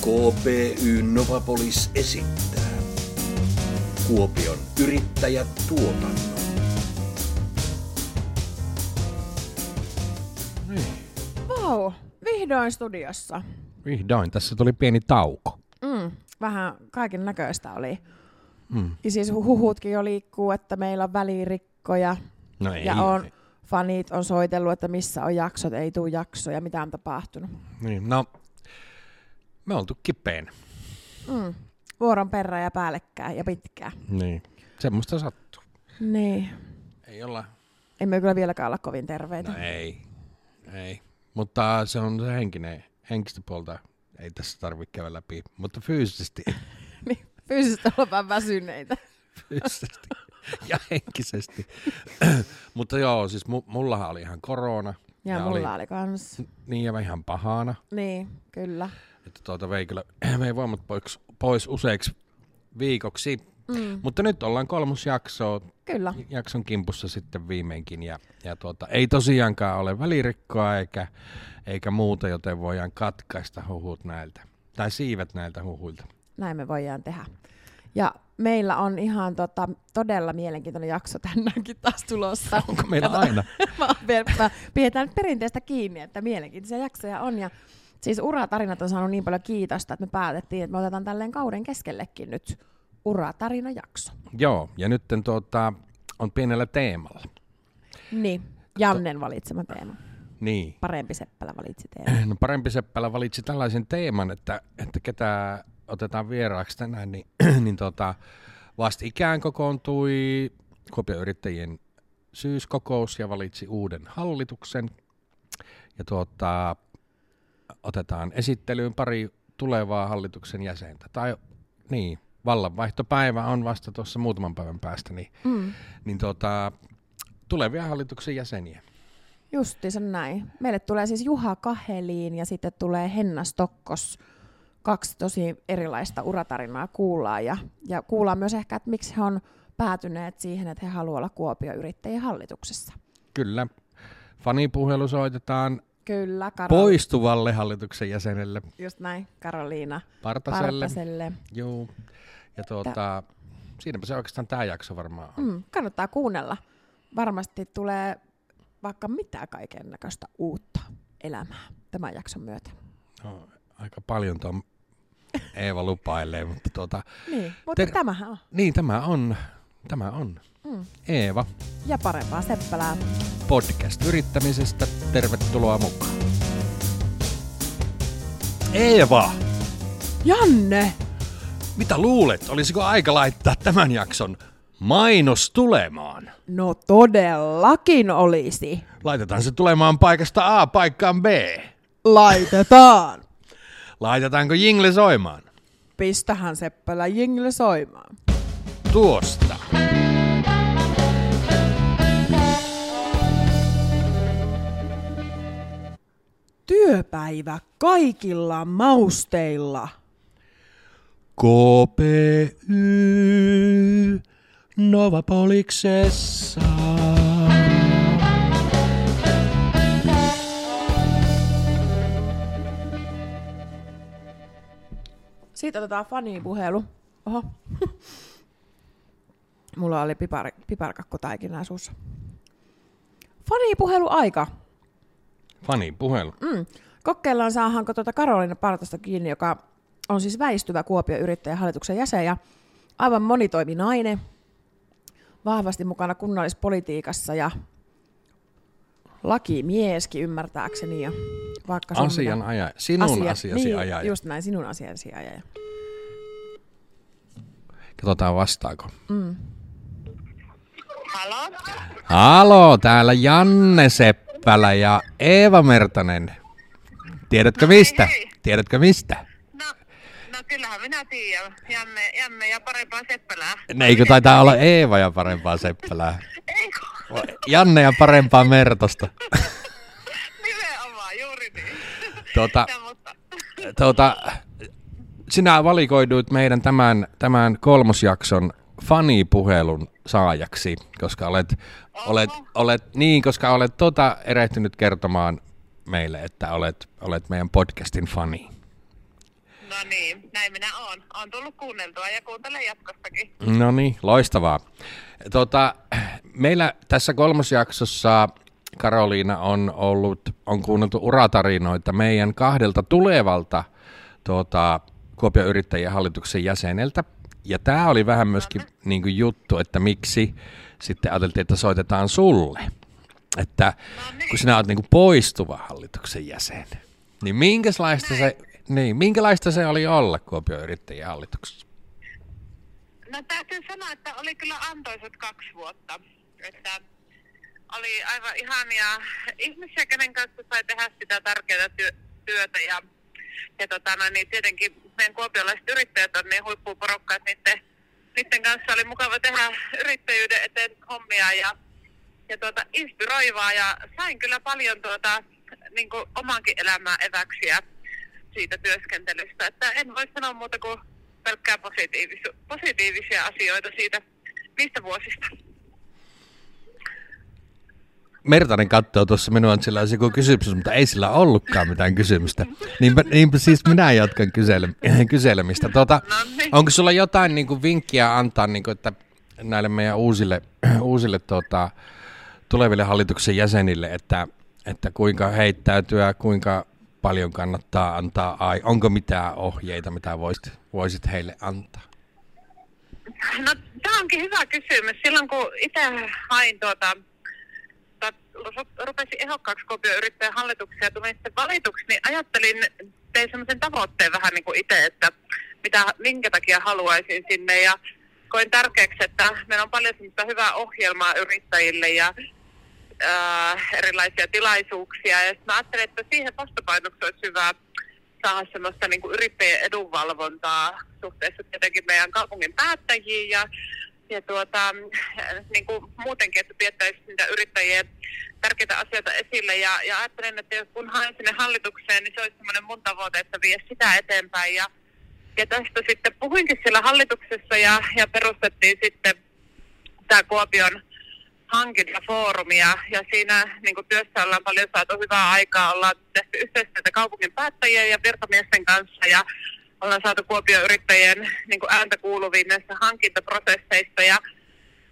KPY Novapolis esittää Kuopion yrittäjät tuotannon. Vau, vihdoin studiossa. Vihdoin, tässä tuli pieni tauko. Mm, vähän kaiken näköistä oli. Mm. Ja siis huhutkin jo liikkuu, että meillä on välirikkoja. No ei. ja on, fanit on soitellut, että missä on jaksot, ei tule jaksoja, mitä on tapahtunut. Niin, no, me oltu kipeän. Mm. Vuoron perään ja päällekkäin ja pitkään. Niin. Semmoista sattuu. Niin. Ei olla. Emme kyllä vieläkään olla kovin terveitä. No ei. Ei. Mutta se on se henkinen, henkistä puolta. Ei tässä tarvitse käydä läpi. Mutta fyysisesti. Niin, fyysisesti ollaan vähän väsyneitä. fyysisesti ja henkisesti. Mutta joo, siis mu- mullahan oli ihan korona. Ja, Ja mulla oli- oli... oli kans. Niin ja ihan pahana. Niin, kyllä. Että tuota vei kyllä vei voimat pois, pois useiksi viikoksi. Mm, Mutta nyt ollaan kolmosjaksoa kyllä. jakson kimpussa sitten viimeinkin. Ja, ja tuota, ei tosiaankaan ole välirikkoa eikä, eikä muuta, joten voidaan katkaista huhut näiltä. Tai siivet näiltä huhuilta. Näin me voidaan tehdä. Ja meillä on ihan tota, todella mielenkiintoinen jakso tänäänkin taas tulossa. Onko meillä aina? Mä mä pidetään nyt perinteistä kiinni, että mielenkiintoisia jaksoja on. Ja siis uratarinat on saanut niin paljon kiitosta, että me päätettiin, että me otetaan tälleen kauden keskellekin nyt uratarinajakso. Joo, ja nyt tuota, on pienellä teemalla. Niin, Jannen valitsema teema. Niin. Parempi Seppälä valitsi teema. No parempi Seppälä valitsi tällaisen teeman, että, että ketä otetaan vieraaksi tänään, niin, niin tota, vastikään kokoontui Kuopion yrittäjien syyskokous ja valitsi uuden hallituksen. Ja tuota, otetaan esittelyyn pari tulevaa hallituksen jäsentä. Tai niin, vallanvaihtopäivä on vasta tuossa muutaman päivän päästä, niin, Mm. niin tuota, tulevia hallituksen jäseniä. Justiinsa näin. Meille tulee siis Juha Kaheliin ja sitten tulee Henna Stokkos. Kaksi tosi erilaista uratarinaa kuullaan ja, ja kuullaan myös ehkä, että miksi he on päätyneet siihen, että he haluavat olla Kuopio yrittäjien hallituksessa. Kyllä. Fanipuhelu soitetaan Kyllä, Karol- poistuvalle hallituksen jäsenelle Just näin, Karoliina Partaselle. Partaselle. Juu. Ja tuota, siinäpä se oikeastaan tämä jakso varmaan on. Mm, kannattaa kuunnella. Varmasti tulee vaikka mitä kaiken näköistä uutta elämää tämän jakson myötä. No, aika paljon tuon Eeva lupailee, mutta tuota, Niin, mutta Ter- tämähän on. niin tämä on, tämä on Mm. Eeva Ja parempaa Seppälää. podcast yrittämisestä. Tervetuloa mukaan. Eeva, Janne! mitä luulet? Olisiko aika laittaa tämän jakson mainos tulemaan? No todellakin olisi. Laitetaan se tulemaan paikasta A paikkaan B. Laitetaan. Laitetaanko jingle soimaan? Pistähän Seppälä jingle soimaan. Tuosta. Työpäivä kaikilla mausteilla. KPY Novapoliksessa. Siitä otetaan fanipuhelu. Oho. Mulla oli pipar, piparkakkotaikinaa suussa. Fanipuhelu aika. Fani puhelu. Mm. Kokeillaan saadaanko tuota Karoliina Partasta kiinni, joka on siis väistyvä Kuopio yrittäjän hallituksen jäsen ja aivan monitoiminainen, vahvasti mukana kunnallispolitiikassa ja lakimieskin ymmärtääkseni. Ja vaikka sun Asian ajaja. Sinun asia- asiasi niin, ajaja. Just näin, sinun asiasi ajaja. Katsotaan vastaako. Mm. Halo? Halo, täällä Janne Seppälä ja Eeva Mertanen. Tiedätkö mistä? hei. Tiedätkö mistä? No, no kyllähän minä tiedän. Janne, Janne ja parempaa Seppälää. Eikö taitaa olla Eeva ja parempaa Seppälää? Eikö? Janne ja parempaa Mertosta. Nimenomaan, juuri niin. Tuota, tuota, sinä valikoiduit meidän tämän, tämän kolmosjakson fanipuhelun saajaksi, koska olet, olet, olet, niin, koska olet tota erehtynyt kertomaan meille, että olet, olet meidän podcastin fani. No niin, näin minä oon. Oon tullut kuunneltua ja kuuntelen jatkossakin. No niin, loistavaa. Tota, meillä tässä kolmosjaksossa Karoliina on ollut, on kuunneltu uratarinoita meidän kahdelta tulevalta tuota, Kuopion yrittäjien hallituksen jäseneltä. Ja tämä oli vähän myöskin niin kuin juttu, että miksi sitten ajateltiin, että soitetaan sulle. Että kun sinä olet niin kuin poistuva hallituksen jäsen, niin minkälaista se, niin, minkälaista se oli olla Kuopion yrittäjien hallituksessa? No täytyy sanoa, että oli kyllä antoisat kaksi vuotta. Että oli aivan ihania ihmisiä, kenen kanssa sai tehdä sitä tärkeää työ, työtä. Ja, ja tota, no, niin tietenkin meidän kuopiolaiset yrittäjät on niin huippuporukka, että niiden, niiden kanssa oli mukava tehdä yrittäjyyden eteen hommia ja, ja tuota, inspiroivaa. Ja sain kyllä paljon tuota, niin kuin omankin elämään eväksiä siitä työskentelystä. Että en voi sanoa muuta kuin pelkkää positiivis- positiivisia asioita siitä niistä vuosista. Mertanen katsoo tuossa minua, että sillä olisi joku kysymys, mutta ei sillä ollutkaan mitään kysymystä. Niinpä, niinpä siis minä jatkan kysele, kyselemistä. Tuota, onko sulla jotain niin kuin, vinkkiä antaa niin kuin, että näille meidän uusille, uusille tuota, tuleville hallituksen jäsenille, että, että kuinka heittäytyä, kuinka paljon kannattaa antaa ai, onko mitään ohjeita, mitä voisit, voisit heille antaa? No, tämä onkin hyvä kysymys. Silloin kun itse hain tuota, rupesin ehokkaaksi Kuopion yrittäjän hallituksia ja tulin sitten valituksi, niin ajattelin, tein semmoisen tavoitteen vähän niin kuin itse, että mitä, minkä takia haluaisin sinne ja koin tärkeäksi, että meillä on paljon semmoista hyvää ohjelmaa yrittäjille ja äh, erilaisia tilaisuuksia. Ja sitten mä ajattelin, että siihen vastapainoksi olisi hyvä saada semmoista niin kuin yrittäjien edunvalvontaa suhteessa tietenkin meidän kaupungin päättäjiin ja, ja tuota, niin kuin muutenkin, että piettäisiin niitä yrittäjien tärkeitä asioita esille. Ja, ja ajattelin, että jos kun haen sinne hallitukseen, niin se olisi semmoinen mun tavoite, että vie sitä eteenpäin. Ja, ja tästä sitten puhuinkin siellä hallituksessa ja, ja perustettiin sitten tämä Kuopion hankintafoorumia ja siinä niin kuin työssä ollaan paljon saatu hyvää aikaa. Ollaan tehty yhteistyötä kaupungin päättäjien ja virkamiesten kanssa ja ollaan saatu Kuopion yrittäjien niin kuin ääntä kuuluviin näissä hankintaprosesseissa. Ja,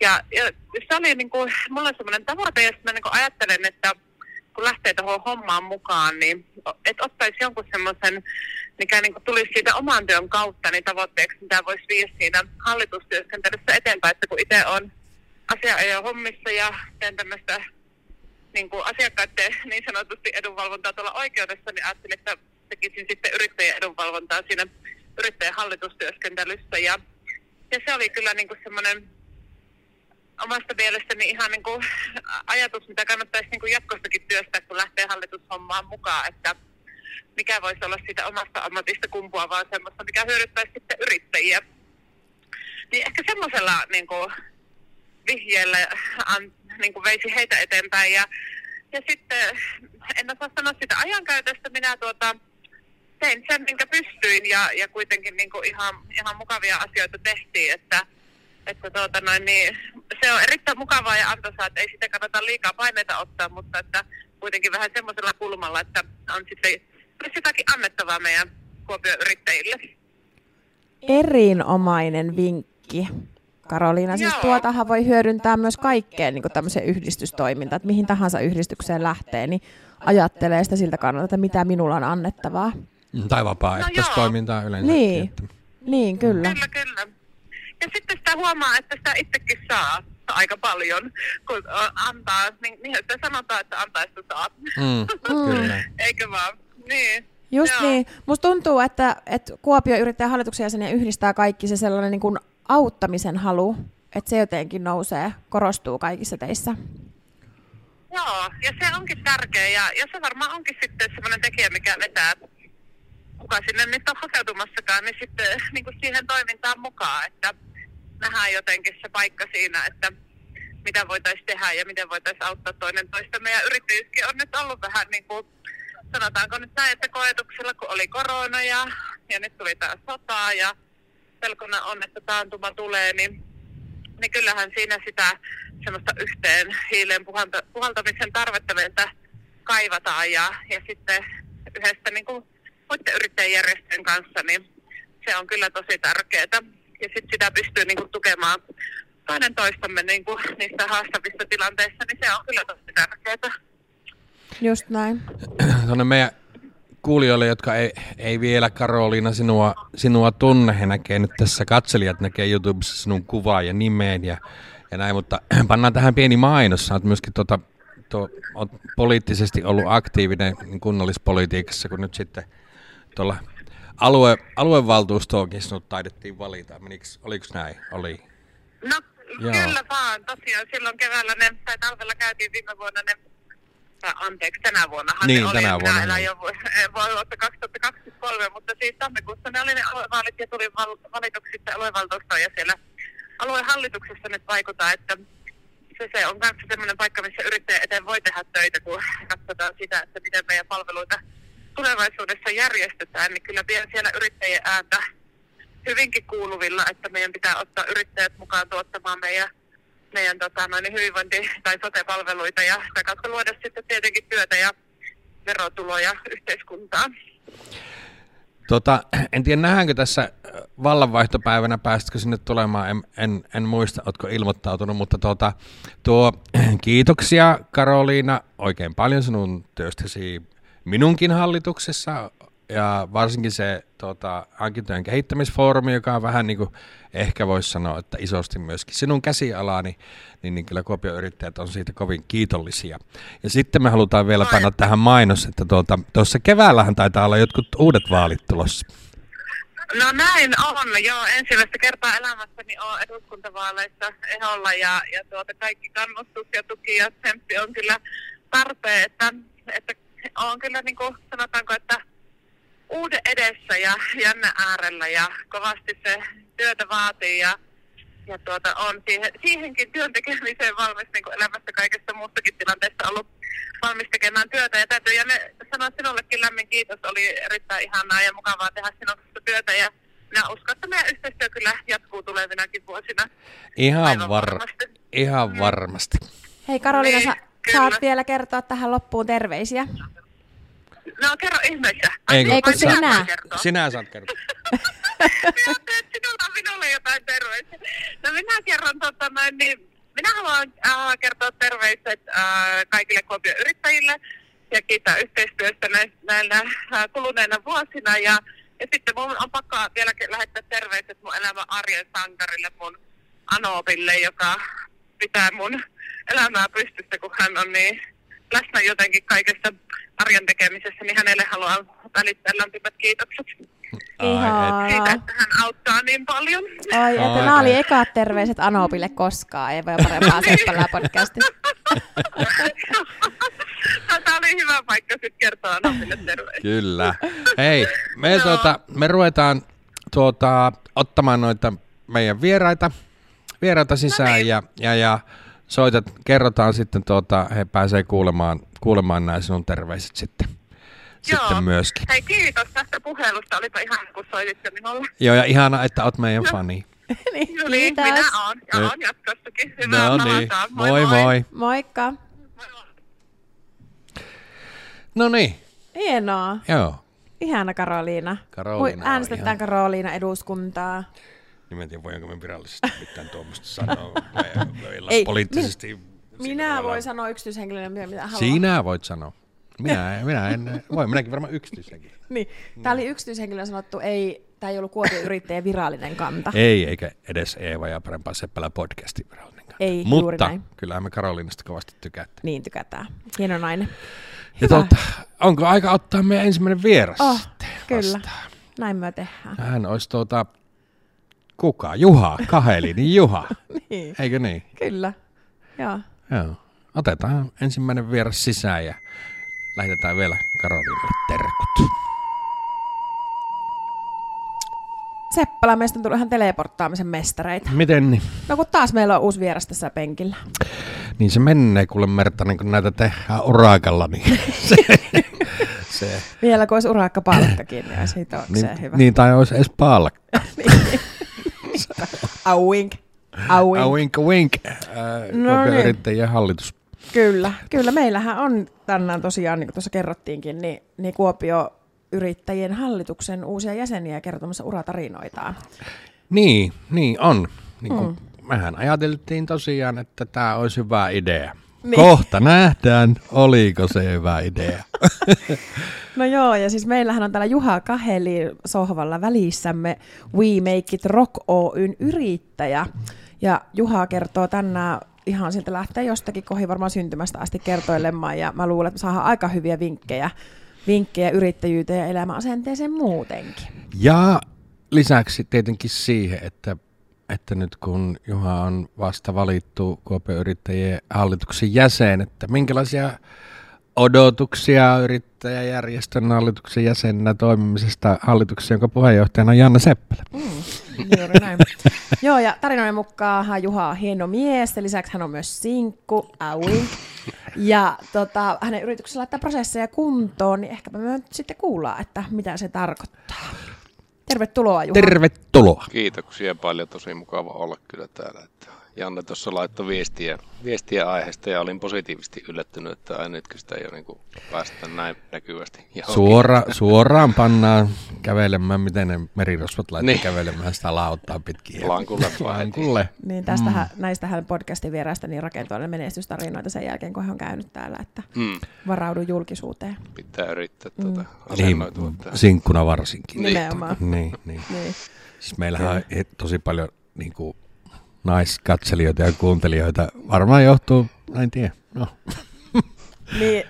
ja, ja se oli niin kuin, mulla semmoinen tavoite, ja mä niin kuin ajattelen, että kun lähtee tuohon hommaan mukaan, niin että ottaisi jonkun semmoisen, mikä niin kuin tulisi siitä oman työn kautta, niin tavoitteeksi, mitä voisi viedä siinä hallitustyöskentelyssä eteenpäin, että kun itse on asianajo hommissa ja teen tämmöistä niin kuin asiakkaiden niin sanotusti edunvalvontaa tuolla oikeudessa, niin ajattelin, että tekisin sitten yrittäjän edunvalvontaa siinä yrittäjän hallitustyöskentelyssä. Ja, ja se oli kyllä niin kuin semmoinen omasta mielestäni ihan niin kuin ajatus, mitä kannattaisi niin kuin jatkostakin työstää, kun lähtee hallitushommaan mukaan, että mikä voisi olla siitä omasta ammatista kumpuavaa semmoista, mikä hyödyttäisi sitten yrittäjiä. Niin ehkä semmoisella niin kuin, vihjeellä an, niin kuin veisi heitä eteenpäin. Ja, ja sitten, en osaa sanoa sitä ajankäytöstä, minä tuota, tein sen, minkä pystyin ja, ja kuitenkin niin kuin ihan, ihan mukavia asioita tehtiin, että, että tuota noin, niin, se on erittäin mukavaa ja antoisaa, että ei sitä kannata liikaa paineita ottaa, mutta että kuitenkin vähän semmoisella kulmalla, että on sitten myös jotakin annettavaa meidän Kuopion yrittäjille. Erinomainen vinkki. Karoliina, siis Joo. tuotahan voi hyödyntää myös kaikkeen niin tämmöiseen yhdistystoimintaan, että mihin tahansa yhdistykseen lähtee, niin ajattelee sitä siltä kannalta, että mitä minulla on annettavaa. Tai vapaaehtoistoimintaa yleensä. Niin. Että, Niin, kyllä. Kyllä, kyllä. Ja sitten sitä huomaa, että sitä itsekin saa aika paljon, kun antaa, niin, niin että sanotaan, että antaessa saat. mm, kyllä. Eikö vaan? Niin. Just Joo. niin. Musta tuntuu, että, että Kuopio yrittää hallituksen jäseniä yhdistää kaikki se sellainen niin kuin auttamisen halu, että se jotenkin nousee, korostuu kaikissa teissä. Joo, ja se onkin tärkeä ja, ja se varmaan onkin sitten semmoinen tekijä, mikä vetää kuka sinne nyt on hakeutumassakaan, niin sitten niin kuin siihen toimintaan mukaan, että nähdään jotenkin se paikka siinä, että mitä voitaisiin tehdä ja miten voitaisiin auttaa toinen toista. Meidän yrittäjyyskin on nyt ollut vähän niin kuin, sanotaanko nyt näin, että koetuksella, kun oli korona ja, ja nyt tuli taas sotaa ja pelkona on, että taantuma tulee, niin, niin kyllähän siinä sitä semmoista yhteen hiileen puhalta, puhaltamisen tarvetta meiltä kaivataan ja, ja sitten yhdessä niin kuin muiden yrittäjäjärjestöjen kanssa, niin se on kyllä tosi tärkeää. Ja sitten sitä pystyy niinku tukemaan toinen toistamme niinku niistä haastavista tilanteista, niin se on kyllä tosi tärkeää. Just näin. Tuonne meidän kuulijoille, jotka ei, ei vielä Karoliina sinua, sinua tunne, he näkee nyt tässä, katselijat näkee YouTubessa sinun kuvaa ja nimeen ja, ja näin, mutta pannaan tähän pieni mainos. Sä oot myöskin tota, tuo, oot poliittisesti ollut aktiivinen kunnallispolitiikassa, kun nyt sitten tuolla alue, aluevaltuustoonkin sinut taidettiin valita. Meniks, oliko näin? Oli. No Joo. kyllä vaan, tosiaan silloin keväällä ne, tai talvella käytiin viime vuonna ne, anteeksi, tänä vuonna Niin, oli, tänä vuonna, minä niin. jo vu- voi olla 2023, mutta siis tammikuussa ne oli ne aluevaalit ja tuli val, valituksi sitten aluevaltuustoon ja siellä aluehallituksessa nyt vaikuttaa, että se, se on myös sellainen paikka, missä yrittäjän eteen voi tehdä töitä, kun katsotaan sitä, että miten meidän palveluita tulevaisuudessa järjestetään, niin kyllä pidän siellä yrittäjien ääntä hyvinkin kuuluvilla, että meidän pitää ottaa yrittäjät mukaan tuottamaan meidän, meidän tota, noin hyvinvointi- tai sote-palveluita ja sitä kautta luoda sitten tietenkin työtä ja verotuloja yhteiskuntaan. Tota, en tiedä, nähdäänkö tässä vallanvaihtopäivänä, pääsitkö sinne tulemaan, en, en, en muista, oletko ilmoittautunut, mutta tuota, tuo, kiitoksia Karoliina oikein paljon sinun työstäsi minunkin hallituksessa ja varsinkin se tuota, hankintojen kehittämisfoorumi, joka on vähän niin kuin ehkä voisi sanoa, että isosti myöskin sinun käsialani, niin, niin kyllä Kuopion yrittäjät on siitä kovin kiitollisia. Ja sitten me halutaan vielä panna tähän mainos, että tuota, tuossa keväällähän taitaa olla jotkut uudet vaalit tulossa. No näin on, joo. Ensimmäistä kertaa elämässäni on eduskuntavaaleissa eholla ja, ja tuota, kaikki kannustus ja tuki ja tsemppi on kyllä tarpeen, että, että on kyllä niin kuin sanotaanko, että uuden edessä ja jännä äärellä ja kovasti se työtä vaatii ja, ja tuota, on siihen, siihenkin työn tekemiseen valmis niin kuin elämässä kaikesta muustakin tilanteesta ollut valmis tekemään työtä ja täytyy ja ne, sanoa sinullekin lämmin kiitos, oli erittäin ihanaa ja mukavaa tehdä sinun työtä ja minä uskon, että meidän yhteistyö kyllä jatkuu tulevinakin vuosina. Ihan, var- varmasti. ihan varmasti. Hei Karoliina, Niin, sä kyllä. saat vielä kertoa tähän loppuun terveisiä. No kerro ihmeessä. Ei, kun Ei, kun sä- sinä. Sinä saat kertoa. Minä ajattelin, että sinulla on minulle jotain terveisiä. No minä kerron, tota, noin, niin, minä haluan äh, kertoa terveiset äh, kaikille Kuopion yrittäjille ja kiittää yhteistyöstä näinä äh, kuluneina vuosina. Ja, ja sitten mun on pakko vielä lähettää terveiset mun elämän arjen sankarille, mun Anopille, joka pitää mun elämää pystyssä, kun hän on niin läsnä jotenkin kaikessa arjen tekemisessä, niin hänelle haluan välittää lämpimät kiitokset Ai, siitä, että hän auttaa niin paljon. Ai, että Ai, nämä oli ekat terveiset Anopille koskaan. Ei voi parempaa seppälää podcastia. Tämä oli hyvä paikka sitten kertoa Anopille terveisiä. Kyllä. Hei, me, Joo. tuota, me ruvetaan tuota, ottamaan noita meidän vieraita, vieraita sisään ja, ja, ja soitat, kerrotaan sitten, tuota, he pääsee kuulemaan, kuulemaan nämä sinun terveiset sitten, sitten myöskin. Hei, kiitos tästä puhelusta. Olipa ihan kun soititte minulle. Joo, ja ihana, että oot meidän fani. niin, No niin, kiitos. minä olen ja Nyt. on jatkossakin. Hyvää No niin, palataan. moi moi. Moikka. No niin, Hienoa. joo. Ihana Karoliina. Karoliina Äänestetään ihan- Karoliina eduskuntaa. Niin mä en tiedä, voinko me virallisesti mitään tuommoista sanoa. Me, Ei, poliittisesti... Minä voin sanoa yksityishenkilönä, mitä mitä haluan. Sinä voit sanoa. Minä, minä en, voi, minäkin varmaan yksityishenkilö. Niin. Tämä oli yksityishenkilön sanottu, ei, tämä ei ollut Kuopion yrittäjän virallinen kanta. Ei, eikä edes Eeva ja parempaa Seppälä podcastin virallinen kanta. Ei, Mutta juuri näin. kyllähän me Karoliinasta kovasti tykätään. Niin tykätään. Hieno nainen. Ja tuota, onko aika ottaa meidän ensimmäinen vieras Oh, sitten kyllä. vastaan? Näin me tehdään. Hän olisi tuota, kuka? Juha, Kahelini Juha. Niin. Eikö niin? Kyllä. Joo. Joo. Otetaan ensimmäinen vieras sisään ja lähetetään vielä Karoliinalle terkut. Seppälä, meistä on tullut ihan teleporttaamisen mestareita. Miten niin? No kun taas meillä on uusi vieras tässä penkillä. Niin se menee kuule Merta, niin kun näitä tehdään urakalla, niin se, se Vielä kun olisi urakka palkkakin, niin olisi hito, niin, hyvä. niin, tai olisi edes palkka. Au wink. Au wink. A wink wink. Äh, No no niin. yrittäjien hallitus. Kyllä, kyllä. Meillähän on tänään tosiaan, niin kuin tuossa kerrottiinkin, niin, niin Kuopio yrittäjien hallituksen uusia jäseniä kertomassa uratarinoitaan. Niin, niin on. Niin kuin, mm. Mehän ajateltiin tosiaan, että tämä olisi hyvä idea. Niin. Kohta nähdään, oliko se hyvä idea. No joo, ja siis meillähän on täällä Juha Kaheli sohvalla välissämme We Make It Rock Oyn yrittäjä. Ja Juha kertoo tänään ihan siltä lähtee jostakin kohi varmaan syntymästä asti kertoilemaan, ja mä luulen, että saadaan aika hyviä vinkkejä, vinkkejä yrittäjyyteen ja elämäasenteeseen muutenkin. Ja lisäksi tietenkin siihen, että, että nyt kun Juha on vasta valittu KP-yrittäjien hallituksen jäsen, että minkälaisia odotuksia yrittäjäjärjestön hallituksen jäsenenä toimimisesta hallituksessa, jonka puheenjohtajana on Janne Seppälä. Mm, juuri näin. Joo, ja tarinoiden mukaan Juha on hieno mies, ja lisäksi hän on myös sinkku, aui. Ja tota, hänen yrityksessä laittaa prosesseja kuntoon, niin ehkäpä me nyt sitten kuullaan, että mitä se tarkoittaa. Tervetuloa Juha. Tervetuloa. Kiitoksia paljon, tosi mukava olla kyllä täällä. Että Janne tuossa laittoi viestiä, viestiä aiheesta ja olin positiivisesti yllättynyt, että ai nytkö sitä jo niin kuin päästä näin näkyvästi. Suora, suoraan pannaan kävelemään, miten ne merirosvat laittaa niin. kävelemään sitä lauttaa pitkin. Lankulle Lankulle. Niin tästähän, mm. näistähän podcastin vieraista niin rakentuu menestystarinoita sen jälkeen, kun he on käynyt täällä, että mm. varaudu julkisuuteen. Pitää yrittää mm. tuota niin, sinkkuna varsinkin. Nimenomaan. Niin, niin. niin. Siis meillähän on tosi paljon niin kuin, naiskatselijoita ja kuuntelijoita. Varmaan johtuu, en tiedä. No. Niin.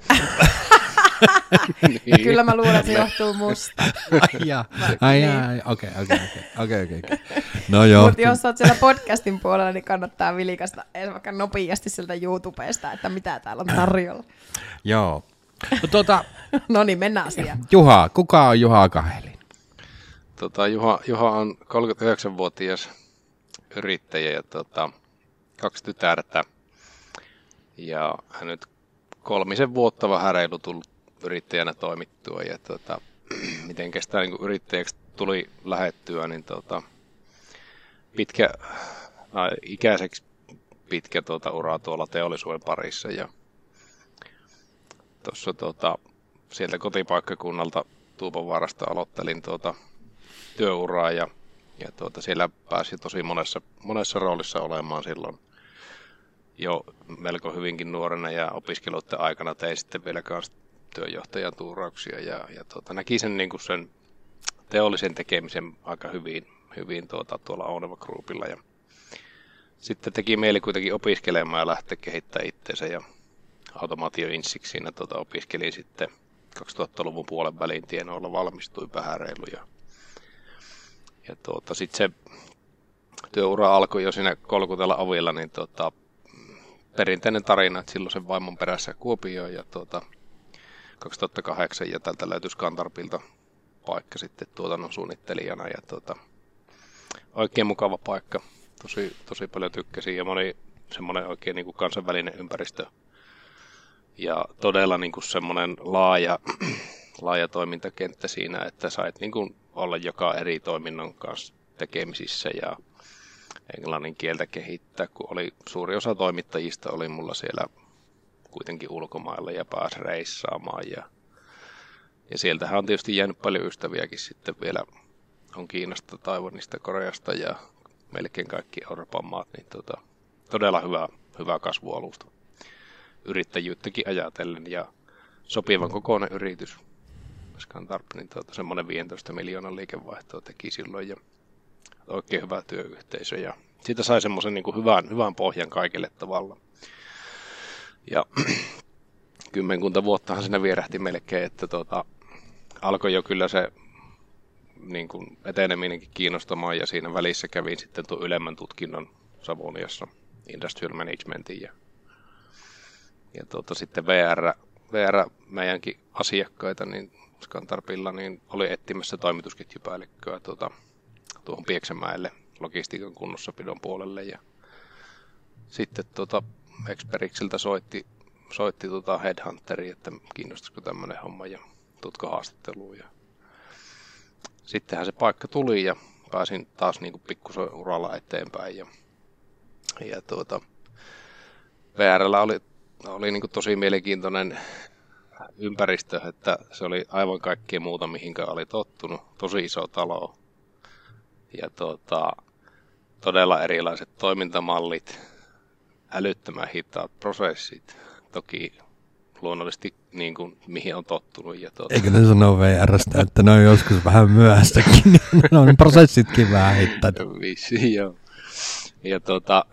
niin. Kyllä mä luulen, että se johtuu musta. ai jaa, ai ai, okei, okei, okei, okei. No joo. Mutta jos oot siellä podcastin puolella, niin kannattaa vilikasta vaikka nopeasti sieltä YouTubesta, että mitä täällä on tarjolla. joo. No, tuota, no niin, mennään asiaan. Juha, kuka on Juha Kahelin? Tota, Juha, Juha on 39-vuotias yrittäjä ja tota, kaksi tytärtä. Ja hän nyt kolmisen vuotta vähän reilu tullut yrittäjänä toimittua. Ja tota, miten kestää niin yrittäjäksi tuli lähettyä, niin tota, pitkä, no, ikäiseksi pitkä tuota, ura tuolla teollisuuden parissa. Ja tuossa tuota, sieltä kotipaikkakunnalta Tuupovaarasta aloittelin tuota, työuraa ja ja tuota, siellä pääsi tosi monessa, monessa roolissa olemaan silloin jo melko hyvinkin nuorena ja opiskeluiden aikana tein sitten vielä kanssa työjohtajan tuurauksia ja, ja tuota, näki sen, niin kuin sen teollisen tekemisen aika hyvin, hyvin tuota, tuolla Oneva Groupilla ja sitten teki mieli kuitenkin opiskelemaan ja lähteä kehittämään itseensä ja automaatioinsiksi siinä tuota, opiskelin sitten 2000-luvun puolen välin tienoilla valmistui vähän reilu ja ja tuota, sitten se työura alkoi jo siinä kolkutella ovilla, niin tuota, perinteinen tarina, että silloin sen vaimon perässä Kuopioon ja tuota, 2008 ja tältä löytyi Skantarpilta paikka sitten tuotannon suunnittelijana ja tuota, oikein mukava paikka. Tosi, tosi paljon tykkäsin ja moni semmoinen oikein niin kuin kansainvälinen ympäristö ja todella niin kuin semmoinen laaja, laaja toimintakenttä siinä, että sait niin kuin olla joka eri toiminnon kanssa tekemisissä ja englannin kieltä kehittää, kun oli suuri osa toimittajista oli mulla siellä kuitenkin ulkomailla ja pääsi reissaamaan ja, ja sieltähän on tietysti jäänyt paljon ystäviäkin sitten vielä on Kiinasta, Taiwanista, Koreasta ja melkein kaikki Euroopan maat, niin tota, todella hyvä, hyvä kasvualusta yrittäjyyttäkin ajatellen ja sopivan kokoinen yritys Scantarp, niin tuota, semmoinen 15 miljoonan liikevaihtoa teki silloin ja oikein hyvä työyhteisö ja siitä sai semmoisen niin hyvän, hyvän pohjan kaikille tavalla. Ja kymmenkunta vuottahan siinä vierähti melkein, että tuota, alkoi jo kyllä se niin kuin eteneminenkin kiinnostamaan ja siinä välissä kävin sitten tuon ylemmän tutkinnon Savoniassa Industrial Managementin ja, ja tuota, sitten VR, VR meidänkin asiakkaita, niin Skantarpilla niin oli etsimässä toimitusketjupäällikköä tuota, tuohon Pieksämäelle logistiikan kunnossapidon puolelle. Ja sitten tuota, Experixiltä soitti, soitti tuota Headhunteri, että kiinnostaisiko tämmöinen homma ja tutko haastatteluun. Ja sittenhän se paikka tuli ja pääsin taas niin pikkusen uralla eteenpäin. Ja, ja tuota, VRllä oli, oli niin tosi mielenkiintoinen ympäristö, että se oli aivan kaikkea muuta, mihinkä oli tottunut. Tosi iso talo. Ja tuota, todella erilaiset toimintamallit, älyttömän hitaat prosessit. Toki luonnollisesti niin kuin, mihin on tottunut. Ja tuota... Eikö ne sano VRstä, että ne on joskus vähän myöhästäkin, niin ne on prosessitkin vähän hittaat. Vissi, joo. Ja tuota,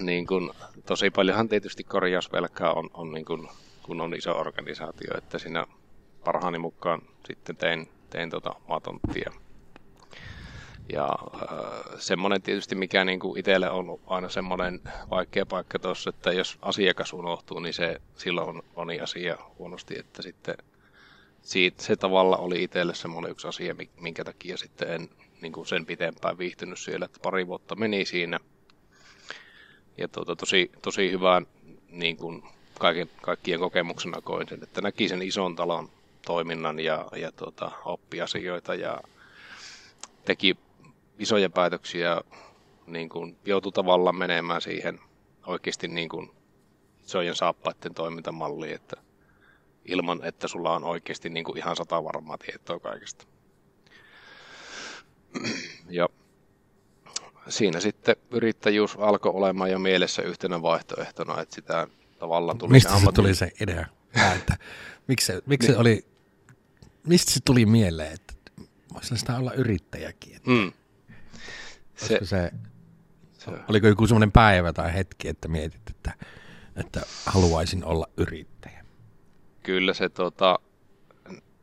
niin kuin, tosi paljonhan tietysti korjausvelkaa on, on niin kuin, kun on iso organisaatio, että siinä parhaani mukaan sitten tein, tein tota omaa tonttia. Ja äh, semmoinen tietysti, mikä niin kuin itselle on aina semmoinen vaikea paikka tuossa, että jos asiakas unohtuu, niin se silloin on moni asia huonosti, että sitten siitä, se tavalla oli itselle semmoinen yksi asia, minkä takia sitten en niin kuin sen pitempään viihtynyt siellä, että pari vuotta meni siinä. Ja tuota, tosi, tosi hyvän niin kuin kaiken, kaikkien kokemuksena koin sen, että näki sen ison talon toiminnan ja, ja tuota, oppi asioita ja teki isoja päätöksiä, niin kuin joutui tavallaan menemään siihen oikeasti niin kuin isojen saappaiden toimintamalliin, että ilman, että sulla on oikeasti niin kuin ihan sata varmaa tietoa kaikesta. Ja siinä sitten yrittäjyys alkoi olemaan jo mielessä yhtenä vaihtoehtona, että sitä tavallaan tuli Mistä se, tuli se idea? että, miksi se, miksi niin. se oli, mistä se tuli mieleen, että voisi sitä olla yrittäjäkin? Että, mm. se, se, se, oliko joku semmoinen päivä tai hetki, että mietit, että, että haluaisin olla yrittäjä? Kyllä se tota,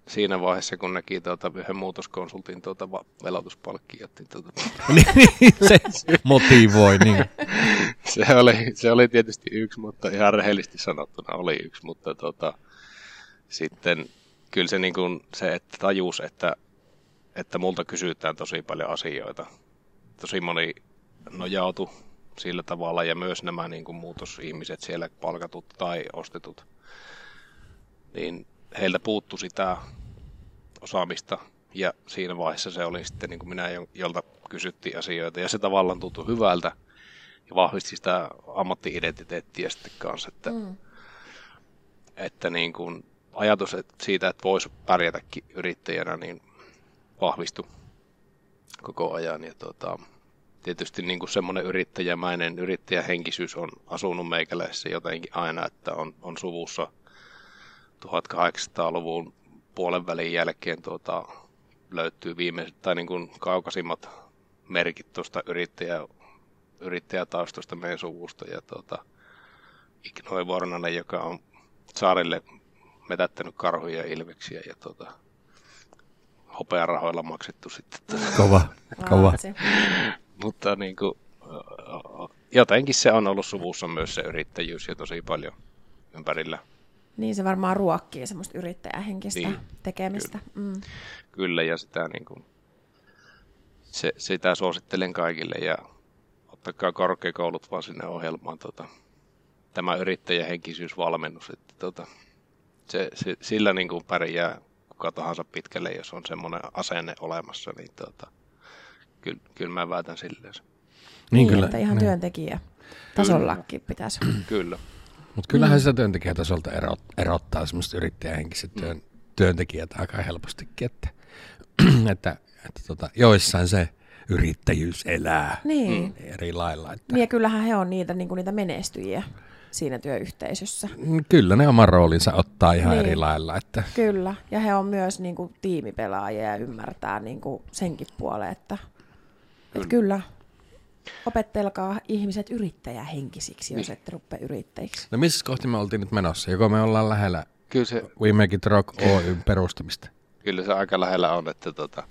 siinä vaiheessa, kun näki tuota, yhden muutoskonsultin tuota, velotuspalkkiot. Niin, tuota... Niin, niin, se motivoi. Niin. se, oli, se oli tietysti yksi, mutta ihan rehellisesti sanottuna oli yksi, mutta tuota, sitten kyllä se, niin kuin, se että tajus, että, että multa kysytään tosi paljon asioita. Tosi moni nojautui sillä tavalla ja myös nämä niin kuin muutosihmiset siellä palkatut tai ostetut, niin heiltä puuttu sitä osaamista. Ja siinä vaiheessa se oli sitten niin kuin minä, jolta kysyttiin asioita. Ja se tavallaan tuntui hyvältä ja vahvisti sitä ammattiidentiteettiä sitten kanssa, että, mm. että niin kuin ajatus että siitä, että voisi pärjätäkin yrittäjänä, niin vahvistui koko ajan. Ja tota, tietysti niin kuin semmoinen yrittäjämäinen yrittäjähenkisyys on asunut meikäläisessä jotenkin aina, että on, on suvussa – 1800-luvun puolen välin jälkeen tuota, löytyy viimeiset tai niin kuin kaukaisimmat merkit tuosta yrittäjä, yrittäjätaustosta meidän suvusta. Ja tuota, Ignoi Vornanen, joka on saarille metättänyt karhuja ja ilveksiä ja tuota, hopearahoilla maksettu sitten. Kova, kova. Mutta niin kuin, jotenkin se on ollut suvussa myös se yrittäjyys ja tosi paljon ympärillä niin se varmaan ruokkii semmoista yrittäjähenkistä niin, tekemistä. Kyllä. Mm. kyllä, ja sitä, niin kuin, se, sitä suosittelen kaikille ja ottakaa korkeakoulut vaan sinne ohjelmaan tota, tämä yrittäjähenkisyysvalmennus. Että, tota, se, se, sillä niin kuin pärjää kuka tahansa pitkälle, jos on semmoinen asenne olemassa, niin tota, kyllä, kyllä mä väitän silleen. Niin, niin kyllä. että ihan niin. työntekijä tasollakin pitäisi. Kyllä. Mutta kyllähän mm. sitä työntekijätasolta erot, erottaa semmoista yrittäjähenkiset työn, mm. työntekijät aika helpostikin, että, että, että tota, joissain se yrittäjyys elää niin. eri lailla. Että... Niin ja kyllähän he on niitä, niin kuin niitä menestyjiä siinä työyhteisössä. Mm, kyllä ne oman roolinsa ottaa ihan niin. eri lailla. Että... Kyllä, ja he on myös niin kuin, tiimipelaajia ja ymmärtää niin kuin, senkin puoleen, että kyllä. Että kyllä Opettelkaa ihmiset yrittäjähenkisiksi, jos niin. ette rupea yrittäjiksi. No missä kohti me oltiin nyt menossa? Joko me ollaan lähellä Kyllä se, We Make It Rock Oyn perustamista? Kyllä se aika lähellä on, että tota,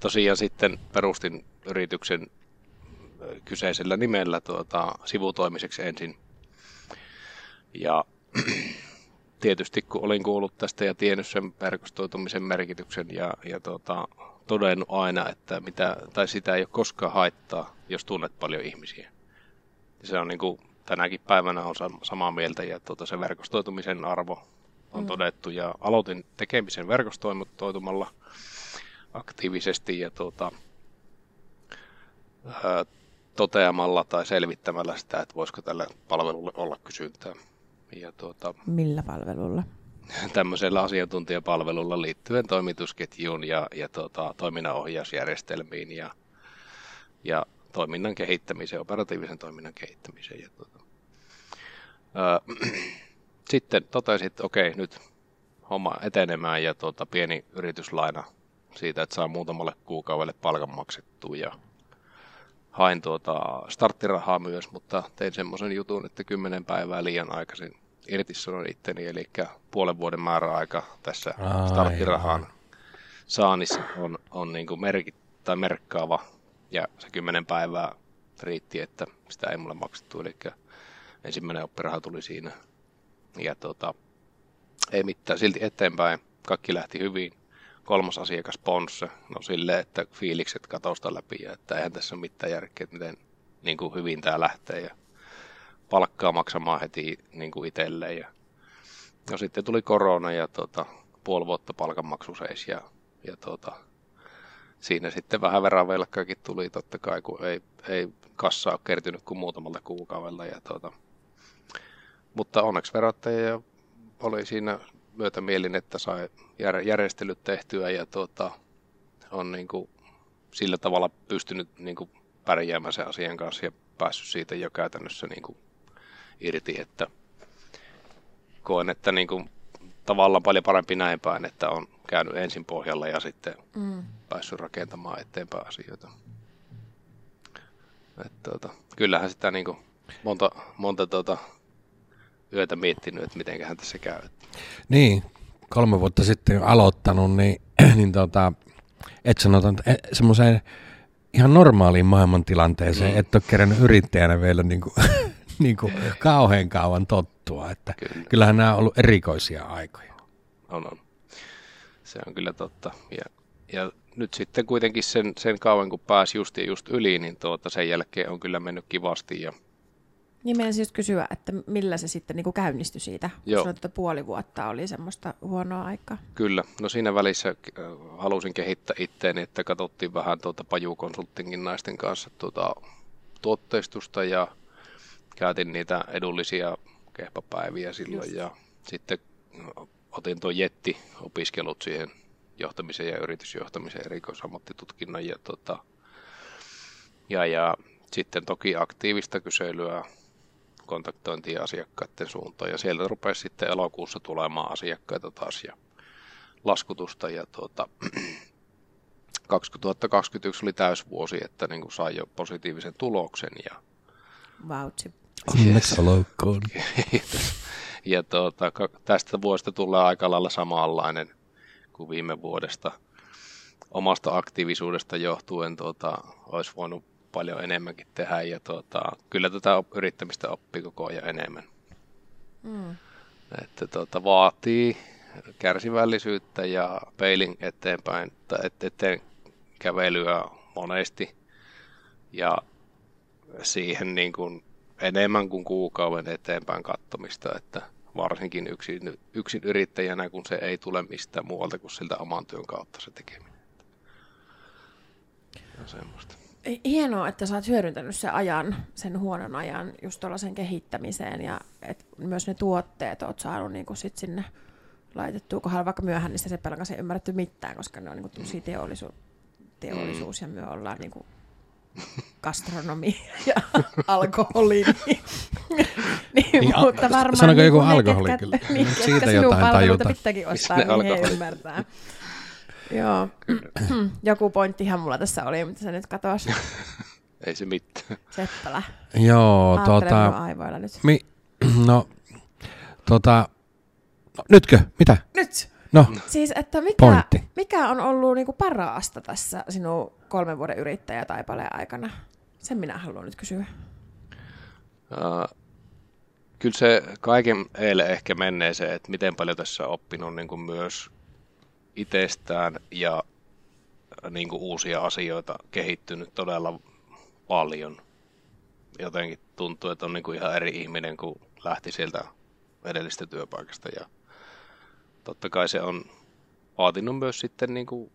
tosiaan sitten perustin yrityksen kyseisellä nimellä tuota, sivutoimiseksi ensin. Ja tietysti kun olin kuullut tästä ja tiennyt sen verkostoitumisen merkityksen ja, ja tuota, todennut aina, että mitä, tai sitä ei ole koskaan haittaa, jos tunnet paljon ihmisiä. Ja se on niin kuin, tänäkin päivänä on samaa mieltä ja tuota, se verkostoitumisen arvo on mm. todettu ja aloitin tekemisen verkostoitumalla aktiivisesti ja tuota, ää, toteamalla tai selvittämällä sitä, että voisiko tälle palvelulle olla kysyntää. Ja tuota, Millä palvelulla? Tämmöisellä asiantuntijapalvelulla liittyen toimitusketjuun ja, ja tota, toiminnanohjausjärjestelmiin ja, ja toiminnan kehittämiseen, operatiivisen toiminnan kehittämiseen. Ja, tota. Sitten totesin, että okei, nyt homma etenemään ja tota, pieni yrityslaina siitä, että saa muutamalle kuukaudelle palkan maksettua ja hain tuota starttirahaa myös, mutta tein semmoisen jutun, että kymmenen päivää liian aikaisin irtisanoin itteni, eli puolen vuoden määräaika tässä Aivan. starttirahan saannissa on, on niin kuin merkit, tai merkkaava, ja se kymmenen päivää riitti, että sitä ei mulle maksettu, eli ensimmäinen oppiraha tuli siinä. Ja tota, ei mitään, silti eteenpäin, kaikki lähti hyvin. Kolmas asiakas Ponsse, no silleen, että fiilikset katosta läpi, ja että eihän tässä ole mitään järkeä, että miten niin kuin hyvin tämä lähtee. Ja palkkaa maksamaan heti niin kuin itselleen. Ja, no sitten tuli korona ja tota, puoli vuotta palkanmaksu seis ja, ja tota, siinä sitten vähän verran velkkaakin tuli totta kai, kun ei, ei kassa ole kertynyt kuin muutamalla kuukaudella. Ja tota, mutta onneksi verottaja oli siinä myötämielin, että sai järjestelyt tehtyä ja tota, on niin kuin sillä tavalla pystynyt niin kuin pärjäämään sen asian kanssa ja päässyt siitä jo käytännössä niin kuin irti, että koen, että niin kuin, tavallaan paljon parempi näin päin, että on käynyt ensin pohjalla ja sitten mm. päässyt rakentamaan eteenpäin asioita. että tuota, kyllähän sitä niin kuin, monta, monta tuota, yötä miettinyt, että mitenköhän tässä käy. Niin, kolme vuotta sitten aloittanut, niin, niin tota, et sanotaan, semmoiseen ihan normaaliin maailmantilanteeseen, mm. et ole kerännyt yrittäjänä vielä niin kuin, niin kuin kauhean kauan tottua. Että kyllä. Kyllähän nämä on ollut erikoisia aikoja. On, on. Se on kyllä totta. Ja, ja nyt sitten kuitenkin sen, sen kauan, kun pääsi just ja just yli, niin tuota, sen jälkeen on kyllä mennyt kivasti. Ja... Niin meidän siis kysyä, että millä se sitten niin kuin käynnistyi siitä, Joo. Sanoit, että puoli vuotta oli semmoista huonoa aikaa. Kyllä, no siinä välissä äh, halusin kehittää itteeni, että katsottiin vähän tuota Paju-konsultingin naisten kanssa tuota, tuotteistusta ja käytin niitä edullisia kehpäpäiviä silloin Just. ja sitten otin tuon Jetti-opiskelut siihen johtamiseen ja yritysjohtamiseen erikoisammattitutkinnon ja, tota, ja, ja sitten toki aktiivista kyselyä kontaktointia asiakkaiden suuntaan ja sieltä rupesi sitten elokuussa tulemaan asiakkaita taas ja laskutusta ja tuota, 2021 oli täysvuosi, että niin kuin sai jo positiivisen tuloksen ja Vautsi Onneksi olkoon. ja tuota, tästä vuodesta tulee aika lailla samanlainen kuin viime vuodesta. Omasta aktiivisuudesta johtuen tuota, olisi voinut paljon enemmänkin tehdä ja tuota, kyllä tätä yrittämistä oppii koko ajan enemmän. Mm. Että tuota, vaatii kärsivällisyyttä ja peilin eteenpäin, eteen kävelyä monesti ja siihen niin kuin enemmän kuin kuukauden eteenpäin kattomista, että varsinkin yksin, yksin yrittäjänä, kun se ei tule mistään muualta kuin siltä oman työn kautta se tekeminen. Ja semmoista. Hienoa, että sä oot hyödyntänyt sen ajan, sen huonon ajan just tuollaisen kehittämiseen ja et myös ne tuotteet oot saanut niin kuin sit sinne laitettua kohdalla, vaikka myöhään niistä se pelkästään ymmärretty mitään, koska ne on niin kuin teollisuus, teollisuus mm. ja me ollaan niin kuin gastronomi ja alkoholi. niin, niin, mutta varmaan... Sanoiko joku niin alkoholi ketkä, kyllä? Niin, Siitä jotain tajuta. pitääkin ostaa, niin he ymmärtää. Joo. Joku pointtihan mulla tässä oli, mutta se nyt katosi. Ei se mitään. Seppälä. Joo, tuota... aivoilla nyt. Mi, no, tota... No, nytkö? Mitä? Nyt! No, siis, että mikä, mikä on ollut niinku parasta tässä sinun kolmen vuoden yrittäjätaipaleen aikana? Sen minä haluan nyt kysyä. Uh, kyllä se kaiken eilen ehkä menee se, että miten paljon tässä on oppinut niin kuin myös itsestään ja niin kuin uusia asioita kehittynyt todella paljon. Jotenkin tuntuu, että on niin kuin ihan eri ihminen kuin lähti sieltä edellisestä työpaikasta ja totta kai se on vaatinut myös sitten niin kuin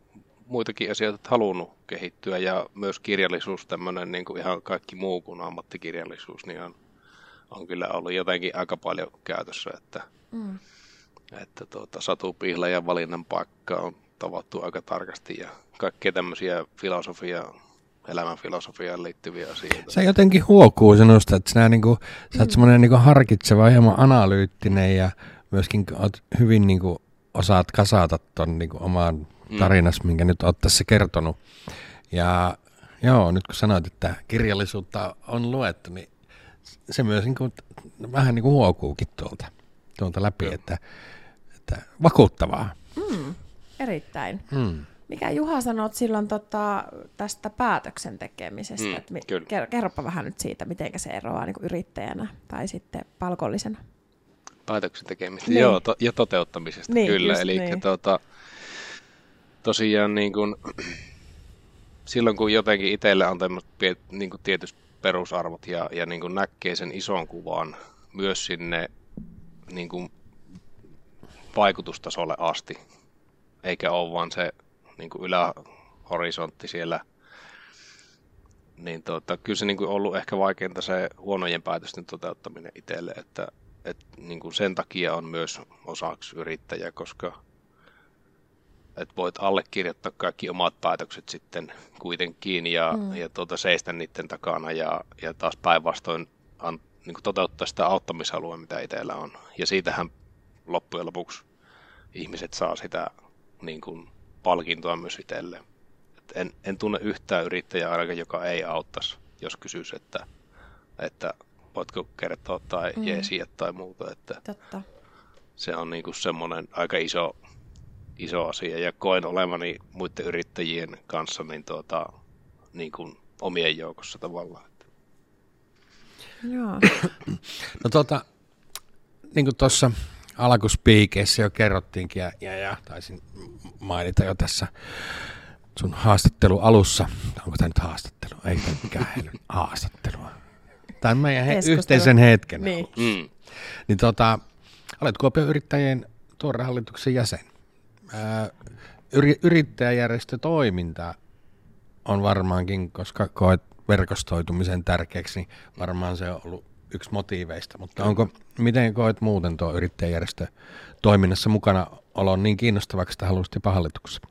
muitakin asioita että halunnut kehittyä ja myös kirjallisuus, tämmöinen niin kuin ihan kaikki muu kuin ammattikirjallisuus, niin on, on kyllä ollut jotenkin aika paljon käytössä, että mm. että tuota, Satu ja valinnan paikka on tavattu aika tarkasti ja kaikkea tämmöisiä filosofia, elämän filosofiaan liittyviä asioita. Se jotenkin huokuu sinusta, että sinä niinku, sä oot mm. semmoinen niinku harkitseva, hieman analyyttinen ja myöskin oot hyvin niinku, osaat kasata ton niinku, oman mm. tarinas, mm. minkä nyt oot tässä kertonut. Ja joo, nyt kun sanoit, että kirjallisuutta on luettu, niin se myös niinku, vähän niinku huokuukin tuolta, tuolta läpi, että, että vakuuttavaa. Mm, erittäin. Mm. Mikä Juha sanot silloin tota, tästä päätöksen tekemisestä? Mm, että mi- ker- kerropa vähän nyt siitä, miten se eroaa niin yrittäjänä tai sitten palkollisena. Päätöksen tekemisestä, niin. joo, to- ja toteuttamisesta niin, kyllä. Eli niin. tuota, tosiaan niin kun, silloin kun jotenkin itselle on niin tietyt perusarvot ja, ja niin näkee sen ison kuvan myös sinne niin kuin vaikutustasolle asti, eikä ole vaan se niin kuin ylähorisontti siellä, niin tota, kyllä se niin kuin ollut ehkä vaikeinta se huonojen päätösten toteuttaminen itselle, että, että niin kuin sen takia on myös osaksi yrittäjä, koska että voit allekirjoittaa kaikki omat päätökset sitten kuitenkin ja, mm. ja tuota, seistä niiden takana ja, ja taas päinvastoin niin toteuttaa sitä auttamisaluea, mitä itsellä on. Ja siitähän loppujen lopuksi ihmiset saa sitä niin kuin, palkintoa myös itselle. en, en tunne yhtään yrittäjää ainakaan, joka ei auttaisi, jos kysyisi, että, että voitko kertoa tai mm. jeesiä tai muuta. Että Totta. Se on niin kuin semmoinen aika iso, iso asia ja koen olevani muiden yrittäjien kanssa niin tuota, niin kuin omien joukossa tavallaan. Joo. no tuota, niin kuin tuossa alkuspiikeissä jo kerrottiinkin ja, ja, ja taisin mainita jo tässä sun haastattelu alussa. Onko tämä nyt haastattelu? Ei tämä mikään haastattelua. Tämä on meidän he, yhteisen hetken. Niin. Mm. niin tota, olet Kuopion yrittäjien tuore hallituksen jäsen. Yrittäjäjärjestötoiminta on varmaankin, koska koet verkostoitumisen tärkeäksi, niin varmaan se on ollut yksi motiiveista, mutta onko, miten koet muuten tuo yrittäjäjärjestö toiminnassa mukana olon niin kiinnostavaksi, että haluaisit jopa hallituksessa?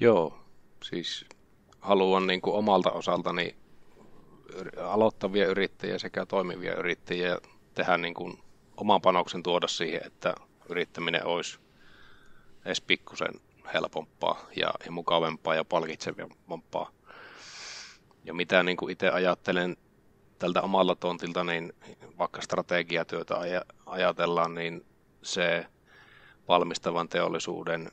Joo, siis haluan niin kuin omalta osaltani aloittavia yrittäjiä sekä toimivia yrittäjiä tehdä niin kuin oman panoksen tuoda siihen, että yrittäminen olisi edes pikkusen helpompaa ja, ja mukavempaa ja palkitsevampaa. Ja mitä niin kuin itse ajattelen tältä omalla tontilta, niin vaikka strategiatyötä ajatellaan, niin se valmistavan teollisuuden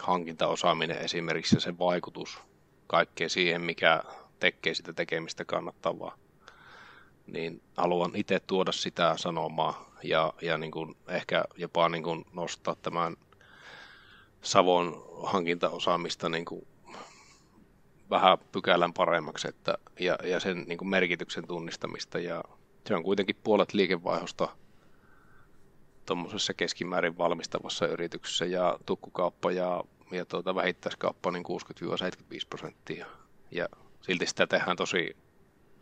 hankintaosaaminen esimerkiksi ja sen vaikutus kaikkeen siihen, mikä tekee sitä tekemistä kannattavaa, niin haluan itse tuoda sitä sanomaa ja, ja niin kuin ehkä jopa niin kuin nostaa tämän Savon hankintaosaamista niin kuin vähän pykälän paremmaksi että, ja, ja sen niin kuin merkityksen tunnistamista. Ja se on kuitenkin puolet liikevaihdosta tuommoisessa keskimäärin valmistavassa yrityksessä ja tukkukauppa ja, ja tuota, vähittäiskauppa niin 60-75 prosenttia. Ja silti sitä tehdään tosi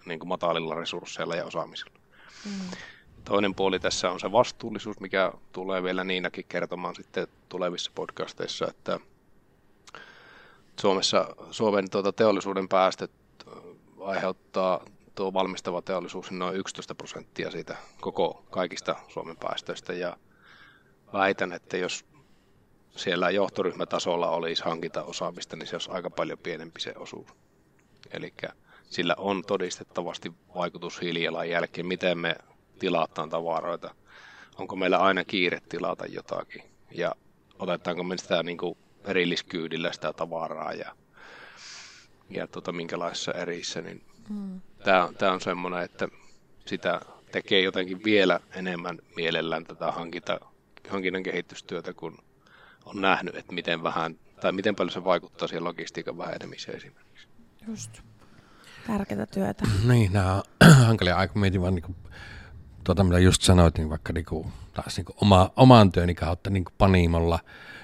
niin kuin matalilla resursseilla ja osaamisella. Mm. Toinen puoli tässä on se vastuullisuus, mikä tulee vielä Niinakin kertomaan sitten tulevissa podcasteissa, että – Suomessa Suomen tuota, teollisuuden päästöt aiheuttaa tuo valmistava teollisuus noin 11 prosenttia siitä koko kaikista Suomen päästöistä ja väitän, että jos siellä johtoryhmätasolla olisi hankintaosaamista, niin se olisi aika paljon pienempi se osuus. Eli sillä on todistettavasti vaikutus hiilijalanjälkeen, miten me tilataan tavaroita. Onko meillä aina kiire tilata jotakin ja otetaanko me sitä niin kuin erilliskyydillä sitä tavaraa ja, ja tota, minkälaisissa erissä, niin mm. tämä on, tää on semmoinen, että sitä tekee jotenkin vielä enemmän mielellään tätä hankinta, hankinnan kehitystyötä, kun on nähnyt, että miten vähän tai miten paljon se vaikuttaa siihen logistiikan vähenemiseen esimerkiksi. Just. Tärkeää työtä. niin, nämä on hankalia aika mietin vaan niin tuota, mitä just sanoit, niin vaikka niin kuin, taas niin kuin oma, oman työni kautta niin kuin panimolla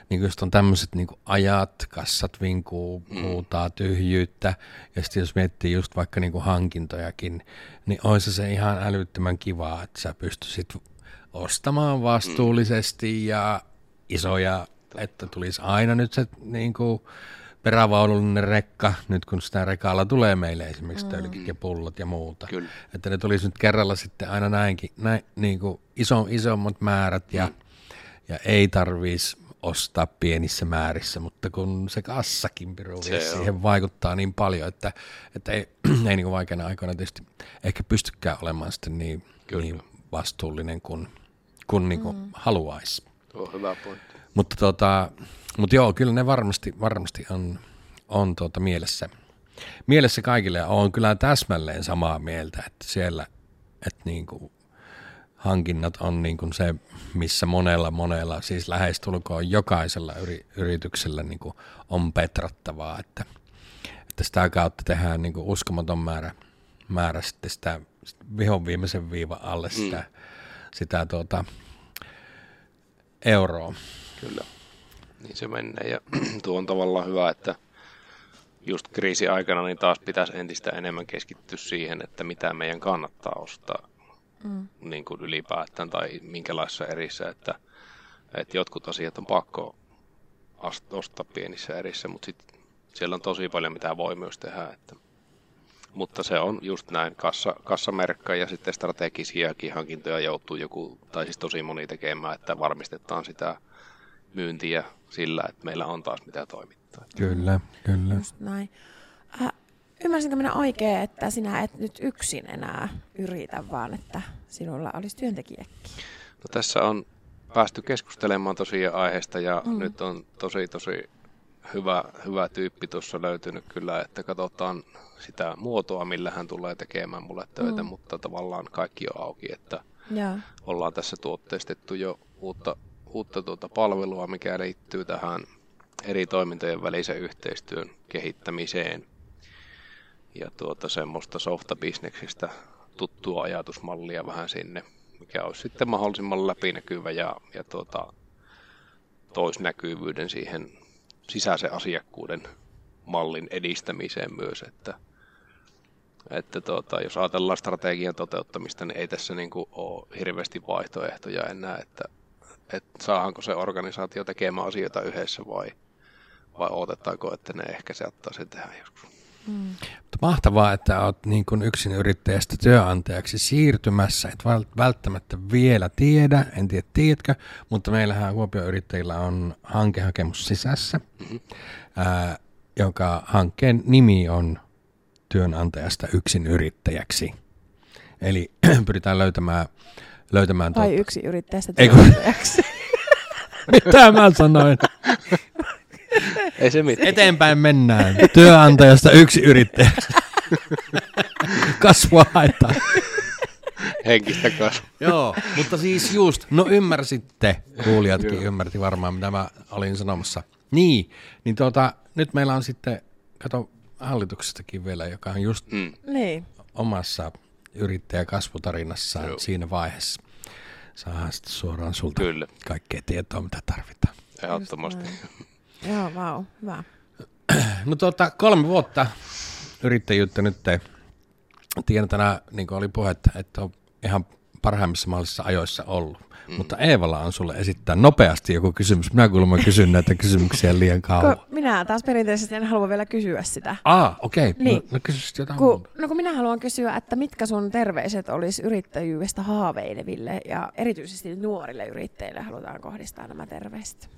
niin just on tämmöiset niin ajat, kassat vinkuu, mm. huutaa tyhjyyttä, ja sitten jos miettii just vaikka niin kuin hankintojakin, niin olisi se ihan älyttömän kivaa, että sä pystyisit ostamaan vastuullisesti ja isoja, että tulisi aina nyt se niin kuin, perävaunullinen rekka, nyt kun sitä rekalla tulee meille esimerkiksi mm. tölkit ja pullot ja muuta. Kyllä. Että ne tulisi nyt kerralla sitten aina näinkin, näin, niin kuin iso, isommat määrät ja, mm. ja ei tarvitsisi ostaa pienissä määrissä, mutta kun se kassakin piru siihen vaikuttaa niin paljon, että, että ei, ei niin kuin vaikeana aikoina tietysti ehkä pystykään olemaan sitten niin, niin vastuullinen kuin, kuin, niin kuin mm. haluaisi. Tuo on hyvä pointti. Mutta, tota, mutta joo, kyllä ne varmasti, varmasti on, on tuota mielessä, mielessä kaikille on kyllä täsmälleen samaa mieltä, että siellä että niin kuin hankinnat on niin kuin se, missä monella monella, siis lähestulkoon jokaisella yri, yrityksellä niin kuin on petrattavaa, että, että sitä kautta tehdään niin kuin uskomaton määrä, määrä sitten sitä vihon viimeisen viivan alle sitä, mm. sitä tuota, euroa. Kyllä, niin se menee ja tuo on tavallaan hyvä, että just kriisi-aikana niin taas pitäisi entistä enemmän keskittyä siihen, että mitä meidän kannattaa ostaa mm. niin kuin ylipäätään tai minkälaisessa erissä, että, että jotkut asiat on pakko ostaa pienissä erissä, mutta sit siellä on tosi paljon mitä voi myös tehdä. Että, mutta se on just näin, kassa, kassamerkka ja sitten strategisiakin hankintoja joutuu joku, tai siis tosi moni tekemään, että varmistetaan sitä myyntiä sillä, että meillä on taas mitä toimittaa. Kyllä, kyllä. Just näin. Äh, ymmärsinkö minä oikein, että sinä et nyt yksin enää yritä, vaan että sinulla olisi työntekijäkin? No tässä on päästy keskustelemaan tosiaan aiheesta ja mm. nyt on tosi tosi hyvä, hyvä tyyppi tuossa löytynyt kyllä, että katsotaan sitä muotoa, millä hän tulee tekemään mulle töitä, mm. mutta tavallaan kaikki on auki, että ja. ollaan tässä tuotteistettu jo uutta, uutta tuota palvelua, mikä liittyy tähän eri toimintojen välisen yhteistyön kehittämiseen. Ja tuota semmoista softabisneksistä tuttua ajatusmallia vähän sinne, mikä olisi sitten mahdollisimman läpinäkyvä ja, ja tuota, toisnäkyvyyden siihen sisäisen asiakkuuden mallin edistämiseen myös, että, että tuota, jos ajatellaan strategian toteuttamista, niin ei tässä niin kuin ole hirveästi vaihtoehtoja enää, että, että saadaanko se organisaatio tekemään asioita yhdessä vai, vai odotetaanko, että ne ehkä saattaa sen tehdä joskus. Mm. Mahtavaa, että olet niin kuin yksin yrittäjästä työnantajaksi siirtymässä. Et välttämättä vielä tiedä, en tiedä tiedätkö, mutta meillähän Kuopio-yrittäjillä on hankehakemus sisässä, mm-hmm. ää, joka hankkeen nimi on työnantajasta yksin yrittäjäksi. Eli pyritään löytämään... löytämään Vai tuota... yksin yrittäjästä työnantajaksi. Mitä mä sanoin? Ei se mitään. Eteenpäin mennään. Työnantajasta yksi yrittäjä. Kasvua haetaan. Henkistä kasvua. Joo, mutta siis just, no ymmärsitte, kuulijatkin Joo. ymmärti varmaan, mitä mä olin sanomassa. Niin, niin tuota, nyt meillä on sitten, kato hallituksestakin vielä, joka on just mm. Niin. Omassa yrittäjäkasvutarinassaan Joo. siinä vaiheessa. Saa sitten suoraan sulta Kyllä. kaikkea tietoa, mitä tarvitaan. Ehdottomasti. Joo, vau, hyvä. No tuota, kolme vuotta yrittäjyyttä nyt. Tiedän tänään, niin kuin oli puhetta, että on ihan parhaimmissa mahdollisissa ajoissa ollut. Mm. Mutta Eevalla on sulle esittää nopeasti joku kysymys. Minä kuulemma kysyn näitä kysymyksiä liian kauan. Ko, minä taas perinteisesti en halua vielä kysyä sitä. Ah, okei. Okay. Niin. No, no kysy jotain kun, No kun minä haluan kysyä, että mitkä sun terveiset olisi yrittäjyydestä haaveileville ja erityisesti nuorille yrittäjille halutaan kohdistaa nämä terveiset?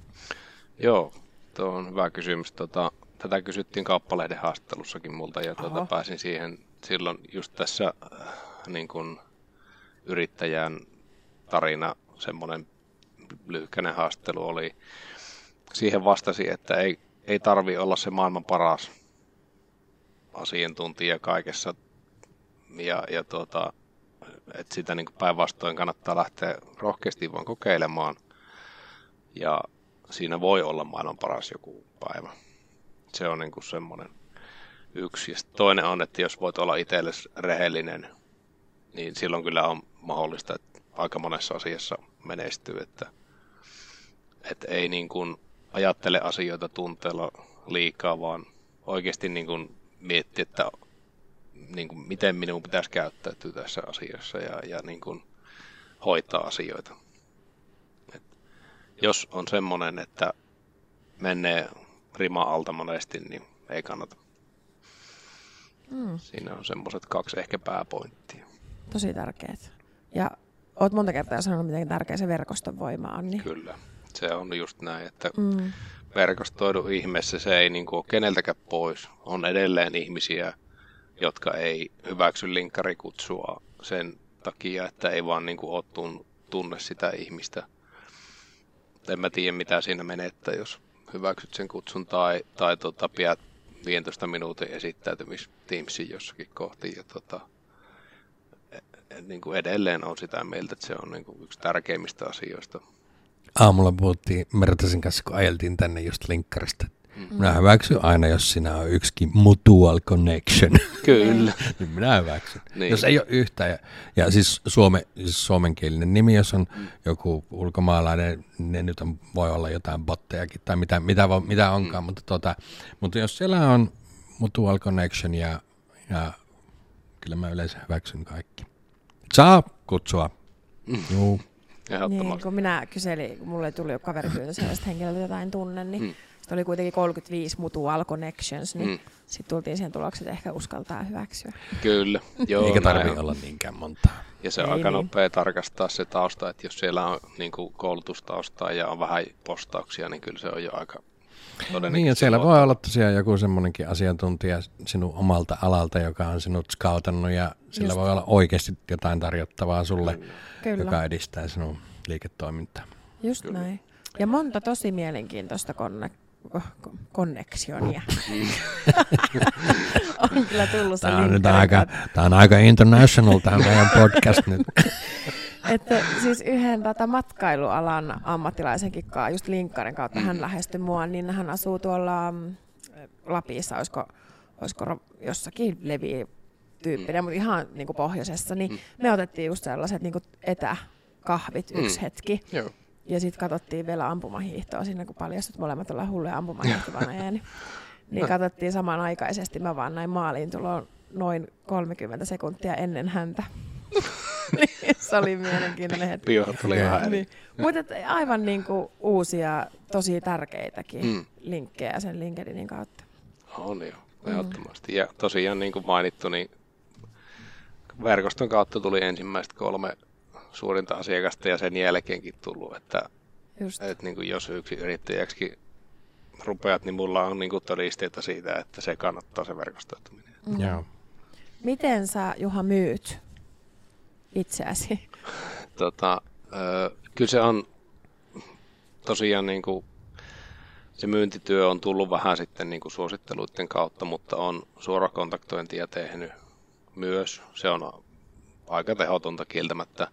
Joo, Tuo on hyvä kysymys. Tota, tätä kysyttiin kauppalehden haastattelussakin multa ja tuota, pääsin siihen silloin just tässä äh, niin kun yrittäjän tarina, semmoinen lyhkäinen haastattelu oli. Siihen vastasi, että ei, ei tarvi olla se maailman paras asiantuntija kaikessa ja, ja tuota, että sitä niin päinvastoin kannattaa lähteä rohkeasti vaan kokeilemaan ja siinä voi olla maailman paras joku päivä. Se on niin kuin semmoinen yksi. Ja toinen on, että jos voit olla itsellesi rehellinen, niin silloin kyllä on mahdollista, että aika monessa asiassa menestyy, että, että ei niin kuin ajattele asioita tunteella liikaa, vaan oikeasti niin kuin mietti, että niin kuin miten minun pitäisi käyttäytyä tässä asiassa ja, ja niin kuin hoitaa asioita. Et jos on semmoinen, että menee rima alta monesti, niin ei kannata. Mm. Siinä on semmoiset kaksi ehkä pääpointtia. Tosi tärkeät. Ja oot monta kertaa sanonut, miten tärkeä se verkoston voima on. Niin... Kyllä, se on just näin, että mm. verkostoidu ihmeessä se ei niin kuin ole keneltäkään pois. On edelleen ihmisiä, jotka ei hyväksy linkkarikutsua sen takia, että ei vaan niin kuin ole tunne sitä ihmistä. En mä tiedä, mitä siinä menettää, jos hyväksyt sen kutsun tai, tai tota, pidät 15 minuutin esittäytymis Teamsin jossakin kohti. Ja tota, niin kuin edelleen on sitä mieltä, että se on niin kuin yksi tärkeimmistä asioista. Aamulla puhuttiin Mertasin kanssa, kun ajeltiin tänne just linkkarista. Mm. Minä hyväksyn aina, jos sinä on yksikin mutual connection. Kyllä. niin minä hyväksyn. Niin. Jos ei ole yhtä. Ja, ja siis, suome, siis suomenkielinen nimi, jos on mm. joku ulkomaalainen, niin nyt on, voi olla jotain bottejakin tai mitä, mitä, mitä onkaan. Mm. Mutta, tota, mutta jos siellä on mutual connection ja, ja kyllä mä yleensä hyväksyn kaikki. Saa kutsua. Mm. Juu. Niin, kun minä kyselin, kun mulle tuli jo kaveripyyntö sellaista henkilöltä, jota en tunne, niin mm. sitten oli kuitenkin 35 mutual connections, niin mm. sitten tultiin siihen tulokseen, että ehkä uskaltaa hyväksyä. Kyllä. Joo, Eikä tarvitse olla niinkään montaa. Ja se on Ei aika niin. nopea tarkastaa se tausta, että jos siellä on niin kuin koulutustaustaa ja on vähän postauksia, niin kyllä se on jo aika niin, ja siellä voi olla tosiaan joku semmoinenkin asiantuntija sinun omalta alalta, joka on sinut skautannut ja sillä Just. voi olla oikeasti jotain tarjottavaa sulle, Kyllä. joka edistää sinun liiketoimintaa. Just Kyllä. näin. Ja monta tosi mielenkiintoista konne, konneksionia. on kyllä tullut tämä on, nyt aika, tämä on aika international tämä meidän podcast nyt. että siis yhden tätä matkailualan ammattilaisenkin kanssa, just linkkarin kautta hän lähestyi mua, niin hän asuu tuolla mm, Lapissa, olisiko, olisiko jossakin levi tyyppinen, mutta ihan niin kuin pohjoisessa, niin me otettiin just sellaiset niin kuin etäkahvit yksi mm. hetki. Joo. Ja sitten katsottiin vielä ampumahiihtoa siinä, kun paljastut molemmat ollaan hulluja ampumahiihtovaneja. niin, niin katsottiin samanaikaisesti. Mä vaan näin maaliin tuloon noin 30 sekuntia ennen häntä. niin, se oli mielenkiintoinen hetki. Piuhat oli vähän niin. Mutta aivan niin kuin uusia, tosi tärkeitäkin mm. linkkejä sen LinkedInin kautta. On jo, ehdottomasti. Mm. Ja tosiaan niin kuin mainittu, niin verkoston kautta tuli ensimmäiset kolme suurinta asiakasta ja sen jälkeenkin tullut, että, että niin kuin jos yksi yrittäjäksi rupeat, niin mulla on niin kuin todisteita siitä, että se kannattaa se verkostoituminen. Mm. Joo. Miten sä Juha myyt itseäsi? Tota, ö, kyllä se on tosiaan niin kuin, se myyntityö on tullut vähän sitten niin kuin suositteluiden kautta, mutta on suorakontaktointia tehnyt myös. Se on aika tehotonta kieltämättä.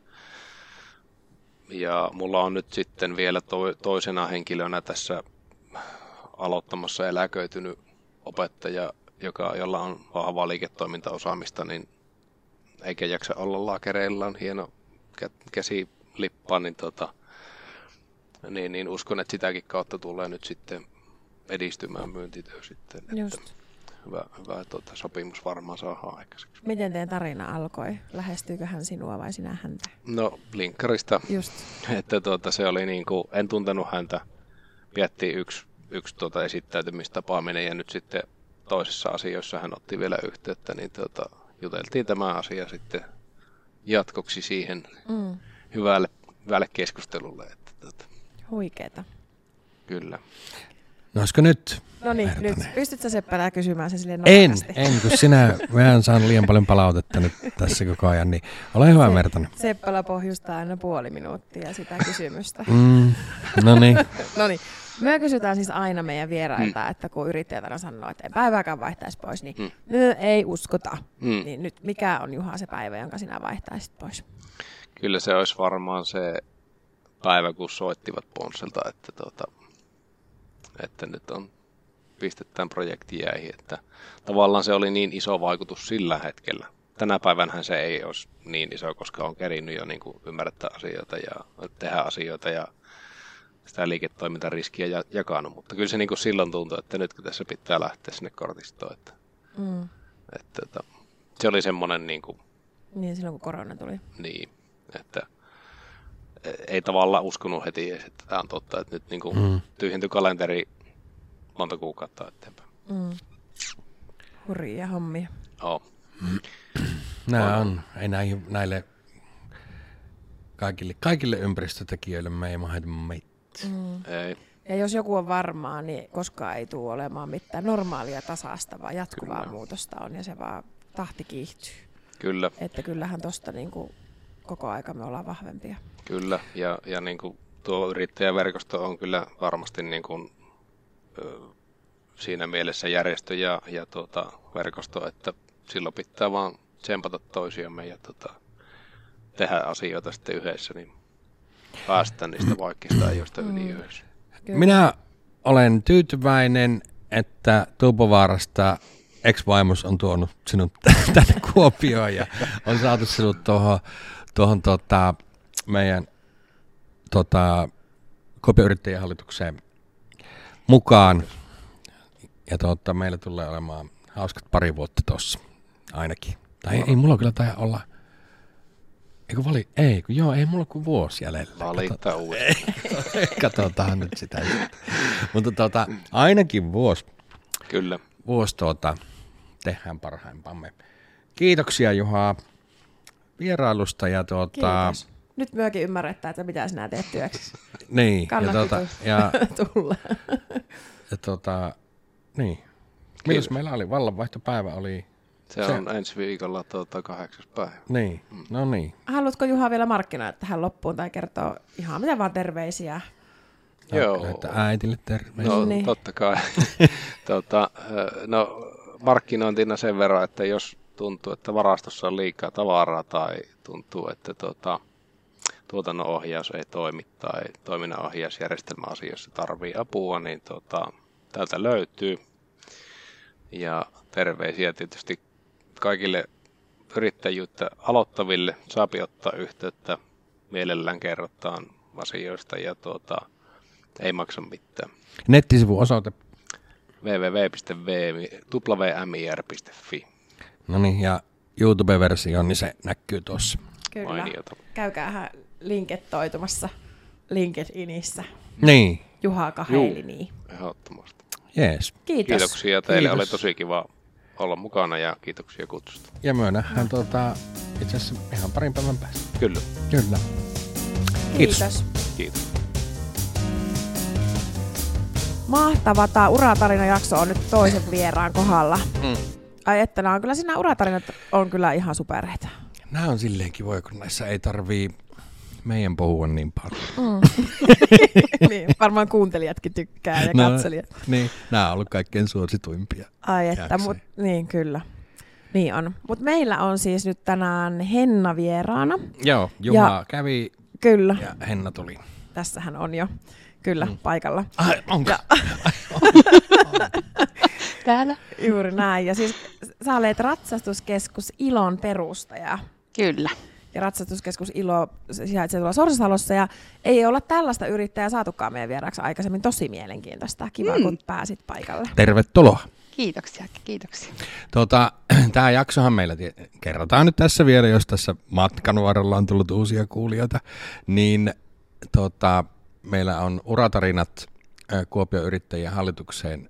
Ja mulla on nyt sitten vielä to- toisena henkilönä tässä aloittamassa eläköitynyt opettaja, joka, jolla on vahvaa liiketoimintaosaamista, niin eikä jaksa olla laakereilla, on hieno käsilippa, niin, tota, niin, niin uskon, että sitäkin kautta tulee nyt sitten edistymään myyntityö sitten. Just. Että hyvä, hyvä tuota, sopimus varmaan saadaan aikaiseksi. Miten teidän tarina alkoi? Lähestyykö hän sinua vai sinä häntä? No, linkkarista. Just. Että tuota, se oli niin kuin, en tuntenut häntä. Viettiin yksi, yksi tuota esittäytymistapaaminen ja nyt sitten toisessa asioissa hän otti vielä yhteyttä, niin tuota, juteltiin tämä asia sitten jatkoksi siihen mm. hyvälle, hyvälle keskustelulle. Että, tuota. Huikeeta. Kyllä. No olisiko nyt? No niin, nyt. Pystytkö Seppälä kysymään sen silleen En, en, kun sinä, mä saan liian paljon palautetta nyt tässä koko ajan, niin ole hyvä Se, Mertanen. Seppälä pohjustaa aina puoli minuuttia sitä kysymystä. Mm, no niin. no niin. Me kysytään siis aina meidän vierailta, mm. että kun yrittäjät aina sanoo, että ei päivääkään vaihtaisi pois, niin mm. me ei uskota. Mm. Niin nyt mikä on Juha se päivä, jonka sinä vaihtaisit pois? Kyllä se olisi varmaan se päivä, kun soittivat Ponselta, että, tuota, että nyt on pistetään projekti jäihin. Että tavallaan se oli niin iso vaikutus sillä hetkellä. Tänä päivänä se ei olisi niin iso, koska on kerinnyt jo niin kuin ymmärtää asioita ja tehdä asioita ja sitä liiketoimintariskiä jakanut, mutta kyllä se niin kuin silloin tuntui, että nyt kun tässä pitää lähteä sinne kortistoon, että, mm. että, että se oli semmoinen niin kuin, Niin, silloin kun korona tuli. Niin, että ei tavallaan uskonut heti edes, että tämä on totta, että nyt niin kuin mm. tyhjentyi kalenteri monta kuukautta eteenpäin. Mm. Hurjia hommia. Oh. Nämä on, ei näille kaikille, kaikille ympäristötekijöille me ei mahdu Mm. Ei. Ja jos joku on varmaa, niin koskaan ei tule olemaan mitään normaalia tasasta, vaan jatkuvaa Kyllä. muutosta on ja se vaan tahti kiihtyy. Kyllä. Että kyllähän tuosta niin kuin koko aika me ollaan vahvempia. Kyllä, ja, ja niin kuin tuo yrittäjäverkosto on kyllä varmasti niin kuin, siinä mielessä järjestö ja, ja tuota, verkosto, että silloin pitää vaan tsempata toisiamme ja tuota, tehdä asioita sitten yhdessä, niin päästä niistä vaikeista ajoista yli mm. yhdessä. Minä olen tyytyväinen, että Tuupovaarasta ex-vaimos on tuonut sinut tänne Kuopioon ja on saatu sinut tuohon, tuohon tota, meidän tota, Kuopion hallitukseen mukaan. Ja tota, meillä tulee olemaan hauskat pari vuotta tuossa ainakin. Tai ei, ei mulla kyllä tai olla – Eikö vali? Ei, kun joo, ei mulla kuin vuosi jäljellä. Valittaa uudestaan. Katsotaan nyt sitä. Mutta tota, ainakin vuosi. Kyllä. Vuosi tuota, tehdään parhaimpamme. Kiitoksia Juha vierailusta. Ja tuota, Kiitos. Nyt myökin ymmärretään, että mitä sinä teet työksi. niin. Ja, tuota, ja, tulla. ja tuota, niin. Milloin meillä oli? Vallanvaihtopäivä oli se, se on ensi viikolla tuota, kahdeksas päivä. Niin, mm. no niin. Haluatko Juha vielä markkinoida tähän loppuun tai kertoa ihan mitä vaan terveisiä? Joo. Että äitille terveisiä. No niin. totta kai. tuota, no markkinointina sen verran, että jos tuntuu, että varastossa on liikaa tavaraa tai tuntuu, että tuota, tuotannon ohjaus ei toimi tai toiminnan ohjausjärjestelmä asioissa tarvii apua, niin tuota, täältä löytyy. Ja terveisiä tietysti kaikille yrittäjyyttä aloittaville saapi ottaa yhteyttä. Mielellään kerrotaan asioista ja tuota, ei maksa mitään. Nettisivuosoite www.wmir.fi No niin, ja YouTube-versio, niin se näkyy tuossa. Kyllä. Mainiota. Käykäähän linkettoitumassa LinkedInissä. Niin. Juha Kahelini. Juu, ehdottomasti. Jees. Kiitos. Kiitoksia teille, Kiitos. oli tosi kiva olla mukana ja kiitoksia kutsusta. Ja me nähdään tuota, itse asiassa ihan parin päivän päästä. Kyllä. Kyllä. Kiitos. Kiitos. Kiitos. Mahtava tämä uratarina-jakso on nyt toisen vieraan kohdalla. Mm. Ai että nämä on kyllä siinä uratarinat on kyllä ihan supereitä. Nämä on silleen kivoja, kun näissä ei tarvii meidän puhua niin paljon. Mm. niin, varmaan kuuntelijatkin tykkää ja no, katselijat. Niin, nämä on ollut kaikkein suosituimpia. Ai että, mut, niin kyllä. Niin on. Mutta meillä on siis nyt tänään Henna vieraana. Joo, Juha ja, kävi kyllä. ja Henna tuli. Tässähän on jo, kyllä, mm. paikalla. Ai, onko? Ja, Täällä. Juuri näin. Ja siis sä olet ratsastuskeskus Ilon perustaja. Kyllä ja ratsastuskeskus Ilo sijaitsee tuolla Sorsasalossa ja ei olla tällaista yrittäjää saatukaan meidän vieraaksi aikaisemmin. Tosi mielenkiintoista. Kiva, mm. kun pääsit paikalle. Tervetuloa. Kiitoksia, kiitoksia. Tuota, Tämä jaksohan meillä kerrotaan nyt tässä vielä, jos tässä matkan varrella on tullut uusia kuulijoita, niin tota, meillä on uratarinat Kuopion yrittäjien hallitukseen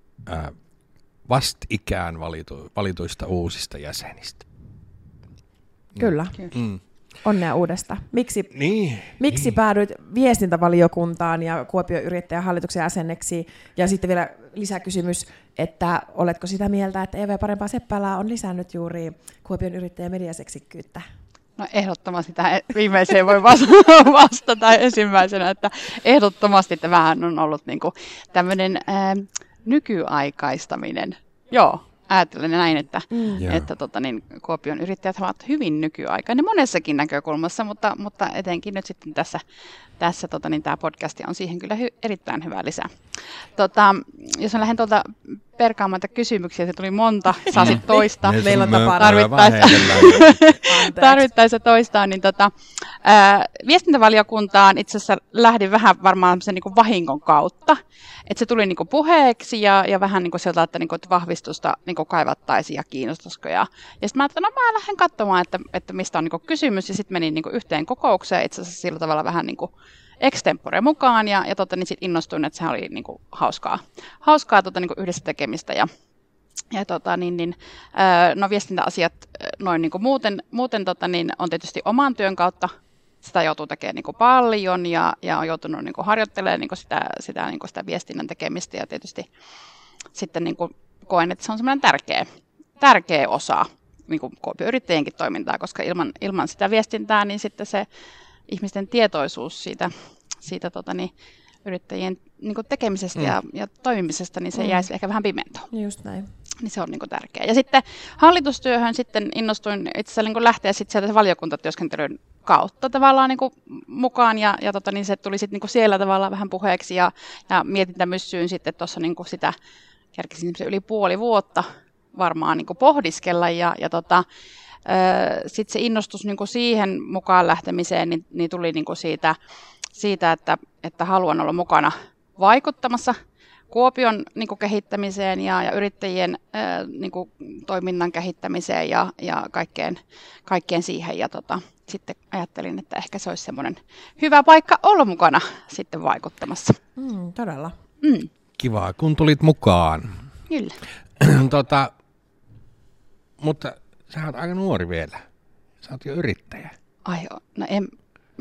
vastikään valitu, valituista uusista jäsenistä. Kyllä. Mm. Onnea uudesta. Miksi, niin, miksi niin. päädyit viestintävaliokuntaan ja Kuopion yrittäjän hallituksen jäseneksi? Ja sitten vielä lisäkysymys, että oletko sitä mieltä, että EV Parempaa Seppälää on lisännyt juuri Kuopion yrittäjän mediaseksikkyyttä? No ehdottomasti tähän viimeiseen voi vastata ensimmäisenä, että ehdottomasti tämähän on ollut niin tämmöinen ää, nykyaikaistaminen. Joo, ajattelen näin, että, mm. että tota, niin, Kuopion yrittäjät ovat hyvin nykyaikainen monessakin näkökulmassa, mutta, mutta etenkin nyt sitten tässä, tässä tota, niin, tämä podcast on siihen kyllä hy, erittäin hyvä lisä. Tota, jos mä lähden tuolta perkaamaan kysymyksiä, se tuli monta, saa sitten toistaa. Me- Meillä on tapana. Tarvittaessa, tarvittaessa toistaa, niin tota, ää, viestintävaliokuntaan itse asiassa lähdin vähän varmaan sen niin vahingon kautta. Että se tuli niin kuin puheeksi ja, ja vähän niin kuin sieltä, että, niin kuin, että vahvistusta niin kuin kaivattaisiin ja kiinnostusko. Ja, ja sitten mä ajattelin, no mä lähden katsomaan, että, että mistä on niin kuin kysymys. Ja sitten menin niin kuin yhteen kokoukseen itse asiassa sillä tavalla vähän niin kuin extempore mukaan ja, ja tota, niin sit innostuin, että se oli niin kuin, hauskaa, hauskaa tota, niin kuin yhdessä tekemistä ja, ja tota, niin, niin, no viestintäasiat noin niin kuin muuten, muuten tota, niin, on tietysti oman työn kautta. Sitä joutuu tekemään niin kuin paljon ja, ja on joutunut niin kuin harjoittelemaan niin kuin sitä, sitä, niin kuin sitä viestinnän tekemistä ja tietysti sitten niin kuin koen, että se on semmoinen tärkeä, tärkeä osa niin kuin yrittäjienkin toimintaa, koska ilman, ilman sitä viestintää niin sitten se ihmisten tietoisuus siitä, siitä tota, niin, yrittäjien niin kuin tekemisestä mm. ja, ja toimimisesta, niin se mm. jäisi ehkä vähän pimentoon. Just näin. Niin se on niin kuin tärkeää. Ja sitten hallitustyöhön sitten innostuin itse asiassa niin kuin lähteä sitten sieltä valiokuntatyöskentelyn kautta tavallaan niin kuin mukaan ja, ja tota, niin se tuli sitten niin kuin siellä tavallaan vähän puheeksi ja, ja mietintämyssyyn sitten tuossa niin kuin sitä kerkesin yli puoli vuotta varmaan niin kuin pohdiskella ja, ja tota, sitten se innostus niin kuin siihen mukaan lähtemiseen niin, niin tuli niin kuin siitä, siitä että, että haluan olla mukana vaikuttamassa Kuopion niin kuin kehittämiseen ja, ja yrittäjien ää, niin kuin, toiminnan kehittämiseen ja, ja kaikkeen, kaikkeen siihen. Ja tota, sitten ajattelin, että ehkä se olisi semmoinen hyvä paikka olla mukana sitten vaikuttamassa. Mm, todella. Mm. Kiva, kun tulit mukaan. Kyllä. tota, mutta sä oot aika nuori vielä. Sä oot jo yrittäjä. Ai joo, no en,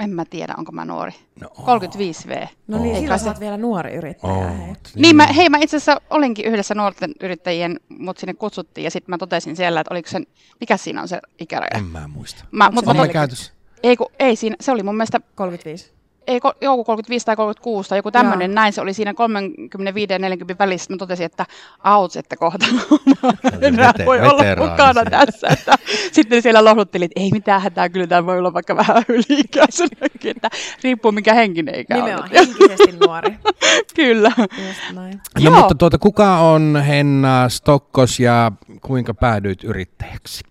en mä tiedä, onko mä nuori. No, 35 V. No niin, Oot. silloin sä oot vielä nuori yrittäjä. hei. Oot. Niin, mä, hei, mä itse asiassa olinkin yhdessä nuorten yrittäjien, mut sinne kutsuttiin ja sitten mä totesin siellä, että oliko sen, mikä siinä on se ikäraja. En mä muista. Mä, mut se mä, On mä käytössä. ei, kun, ei siinä, se oli mun mielestä, 35. ei joku 35 tai 36 tai joku tämmöinen, näin se oli siinä 35 ja 40 välissä. Mä totesin, että auts, että kohta enää vete- voi olla mukana tässä. Että, sitten siellä lohduttelin, että ei mitään hätää, kyllä tämä voi olla vaikka vähän yli-ikäisenäkin, että riippuu mikä henkinen ikä on. Nimenomaan henkisesti nuori. Kyllä. Just näin. No Joo. mutta tuota, kuka on Henna Stokkos ja kuinka päädyit yrittäjäksi?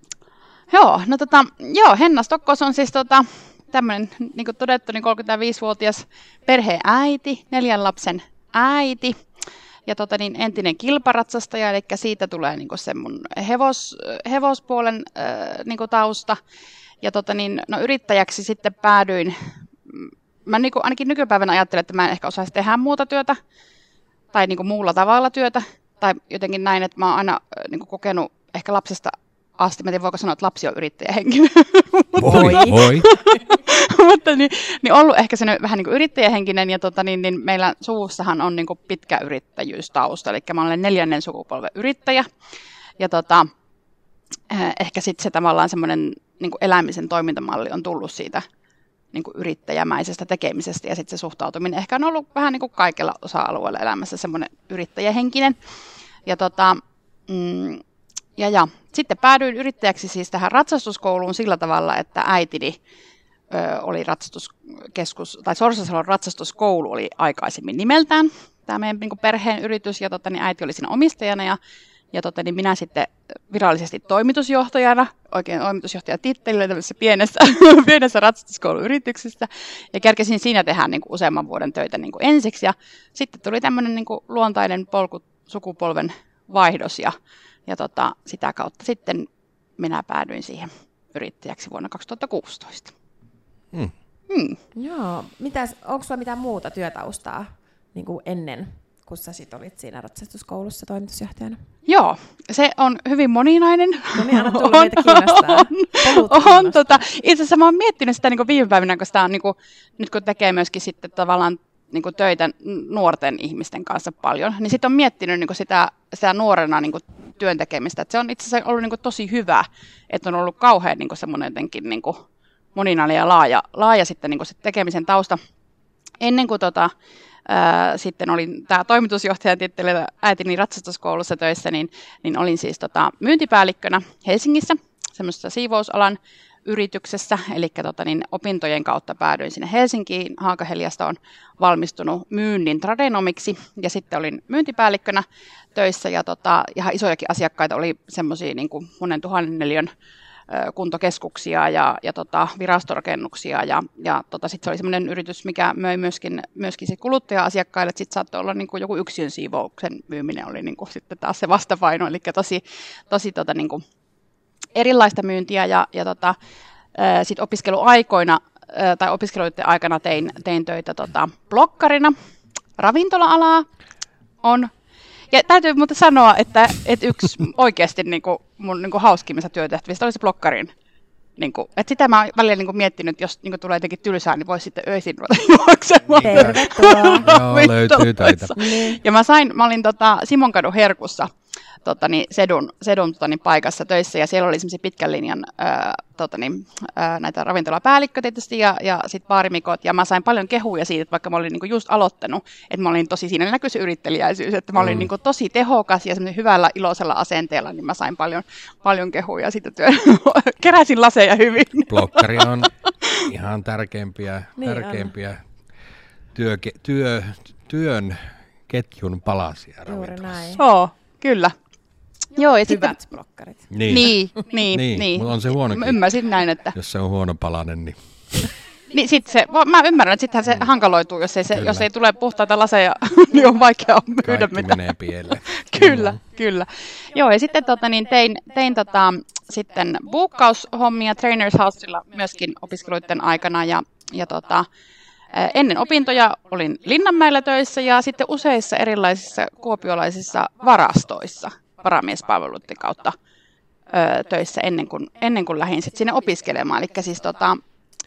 Joo, no tota, joo, Henna Stokkos on siis tota, tämmöinen, niin kuin todettu, niin 35-vuotias perheäiti, neljän lapsen äiti ja tota, niin entinen kilparatsastaja, eli siitä tulee niin se mun hevos, hevospuolen äh, niin tausta. Ja tota, niin, no, yrittäjäksi sitten päädyin, mä niin kuin, ainakin nykypäivänä ajattelen, että mä en ehkä osaisi tehdä muuta työtä tai niin kuin muulla tavalla työtä. Tai jotenkin näin, että mä oon aina äh, niin kuin kokenut ehkä lapsesta asti, mä en tiedä voiko sanoa, että lapsi on yrittäjähenkinen, Voi, voi. mutta niin, niin ollut ehkä se vähän niin kuin yrittäjähenkinen ja tota, niin, niin meillä suvussahan on niin kuin pitkä yrittäjyystausta, eli mä olen neljännen sukupolven yrittäjä. Ja tota, eh, ehkä sitten se tavallaan semmoinen niin elämisen toimintamalli on tullut siitä niin kuin yrittäjämäisestä tekemisestä. Ja sitten se suhtautuminen ehkä on ollut vähän niin kuin kaikilla osa-alueilla elämässä semmoinen yrittäjähenkinen. Ja tota, mm, ja, ja. Sitten päädyin yrittäjäksi siis tähän ratsastuskouluun sillä tavalla, että äitini ö, oli ratsastuskeskus, tai Sorsasalon ratsastuskoulu oli aikaisemmin nimeltään, tämä meidän niin perheen yritys, ja tota, niin äiti oli siinä omistajana, ja, ja tota, niin minä sitten virallisesti toimitusjohtajana, oikein toimitusjohtajan tittelillä tämmöisessä pienessä, pienessä ratsastuskouluyrityksessä, ja kärkesin siinä tehdä niin kuin useamman vuoden töitä niin kuin ensiksi, ja sitten tuli tämmöinen niin kuin luontainen polku sukupolven vaihdos, ja, ja tota, sitä kautta sitten minä päädyin siihen yrittäjäksi vuonna 2016. Mm. Hmm. Joo. Mitäs, onko sulla mitään muuta työtaustaa niin kuin ennen, kun sä sit olit siinä ratsastuskoulussa toimitusjohtajana? Joo, se on hyvin moninainen. No niin, anna tulla, kiinnostaa. On, kiinnostaa. on tota, itse asiassa mä oon miettinyt sitä niin viime päivinä, kun sitä on, niin kuin, nyt kun tekee myöskin sitten tavallaan niin kuin töitä nuorten ihmisten kanssa paljon, niin sitten on miettinyt niin kuin sitä, sitä nuorena niin kuin työn tekemistä. Et se on itse asiassa ollut niin kuin tosi hyvä, että on ollut kauhean niin kuin semmoinen jotenkin niin kuin moninainen ja laaja, laaja sitten niin kuin se tekemisen tausta. Ennen kuin tota, ää, sitten olin tämä toimitusjohtajan tittelillä äitini ratsastuskoulussa töissä, niin, niin olin siis tota, myyntipäällikkönä Helsingissä, semmoisessa siivousalan myyntiyrityksessä, eli tota, niin opintojen kautta päädyin sinne Helsinkiin. Haakaheliasta on valmistunut myynnin tradenomiksi ja sitten olin myyntipäällikkönä töissä ja tota, ihan isojakin asiakkaita oli semmoisia niin monen tuhannen neliön kuntokeskuksia ja, ja tota, virastorakennuksia. Ja, ja tota, sitten se oli sellainen yritys, mikä möi myöskin, myöskin sit kuluttaja-asiakkaille. Sitten saattoi olla niin kuin joku yksin siivouksen myyminen oli niin kuin sitten taas se vastapaino. Eli tosi, tosi tota, niin kuin erilaista myyntiä. Ja, ja tota, sitten opiskeluaikoina tai opiskeluiden aikana tein, tein töitä tota, blokkarina. Ravintola-alaa on ja täytyy muuten sanoa, että, että yksi oikeasti niin kuin, mun niin kuin hauskimmista työtehtävistä oli se blokkarin. Niin kuin, että sitä mä oon välillä niin kuin, miettinyt, jos niin kuin, tulee jotenkin tylsää, niin voisi sitten öisin ruveta juoksemaan. Tervetuloa. Joo, löytyy töitä. Ja mä sain, mä olin tota, Simonkadun herkussa tota, niin Sedun, Sedun tota, niin, paikassa töissä ja siellä oli semmoisia pitkän linjan ää, tota, niin, ää, näitä ravintolapäällikkö tietysti ja, ja sitten baarimikot ja mä sain paljon kehuja siitä, että vaikka mä olin niin just aloittanut, että mä olin tosi siinä näkyisi yrittelijäisyys, että mä olin mm. niin kuin, tosi tehokas ja hyvällä iloisella asenteella, niin mä sain paljon, paljon kehuja siitä työ. Keräsin laseja hyvin. Blokkari on ihan tärkeimpiä, niin tärkeimpiä työ, työ, työn ketjun palasia Juuri näin. Joo, kyllä. Joo, ja Hyvät sitten... blokkarit. Niin, niin, niin. niin. niin. Mutta on se huono. Mä ymmärsin näin, että... Jos se on huono palanen, niin... niin sit se, mä ymmärrän, että sittenhän se mm. hankaloituu, jos ei, se, jos ei tule puhtaita laseja, niin on vaikea myydä Kaikki mitään. menee pieleen. kyllä, mm. kyllä. Joo, ja sitten tota, niin tein, tein tota, sitten buukkaushommia Trainers Housella myöskin opiskeluiden aikana, ja, ja tota, Ennen opintoja olin Linnanmäellä töissä ja sitten useissa erilaisissa kuopiolaisissa varastoissa varamiespalveluiden kautta töissä ennen kuin, ennen kuin lähdin sitten sinne opiskelemaan. Eli siis tota,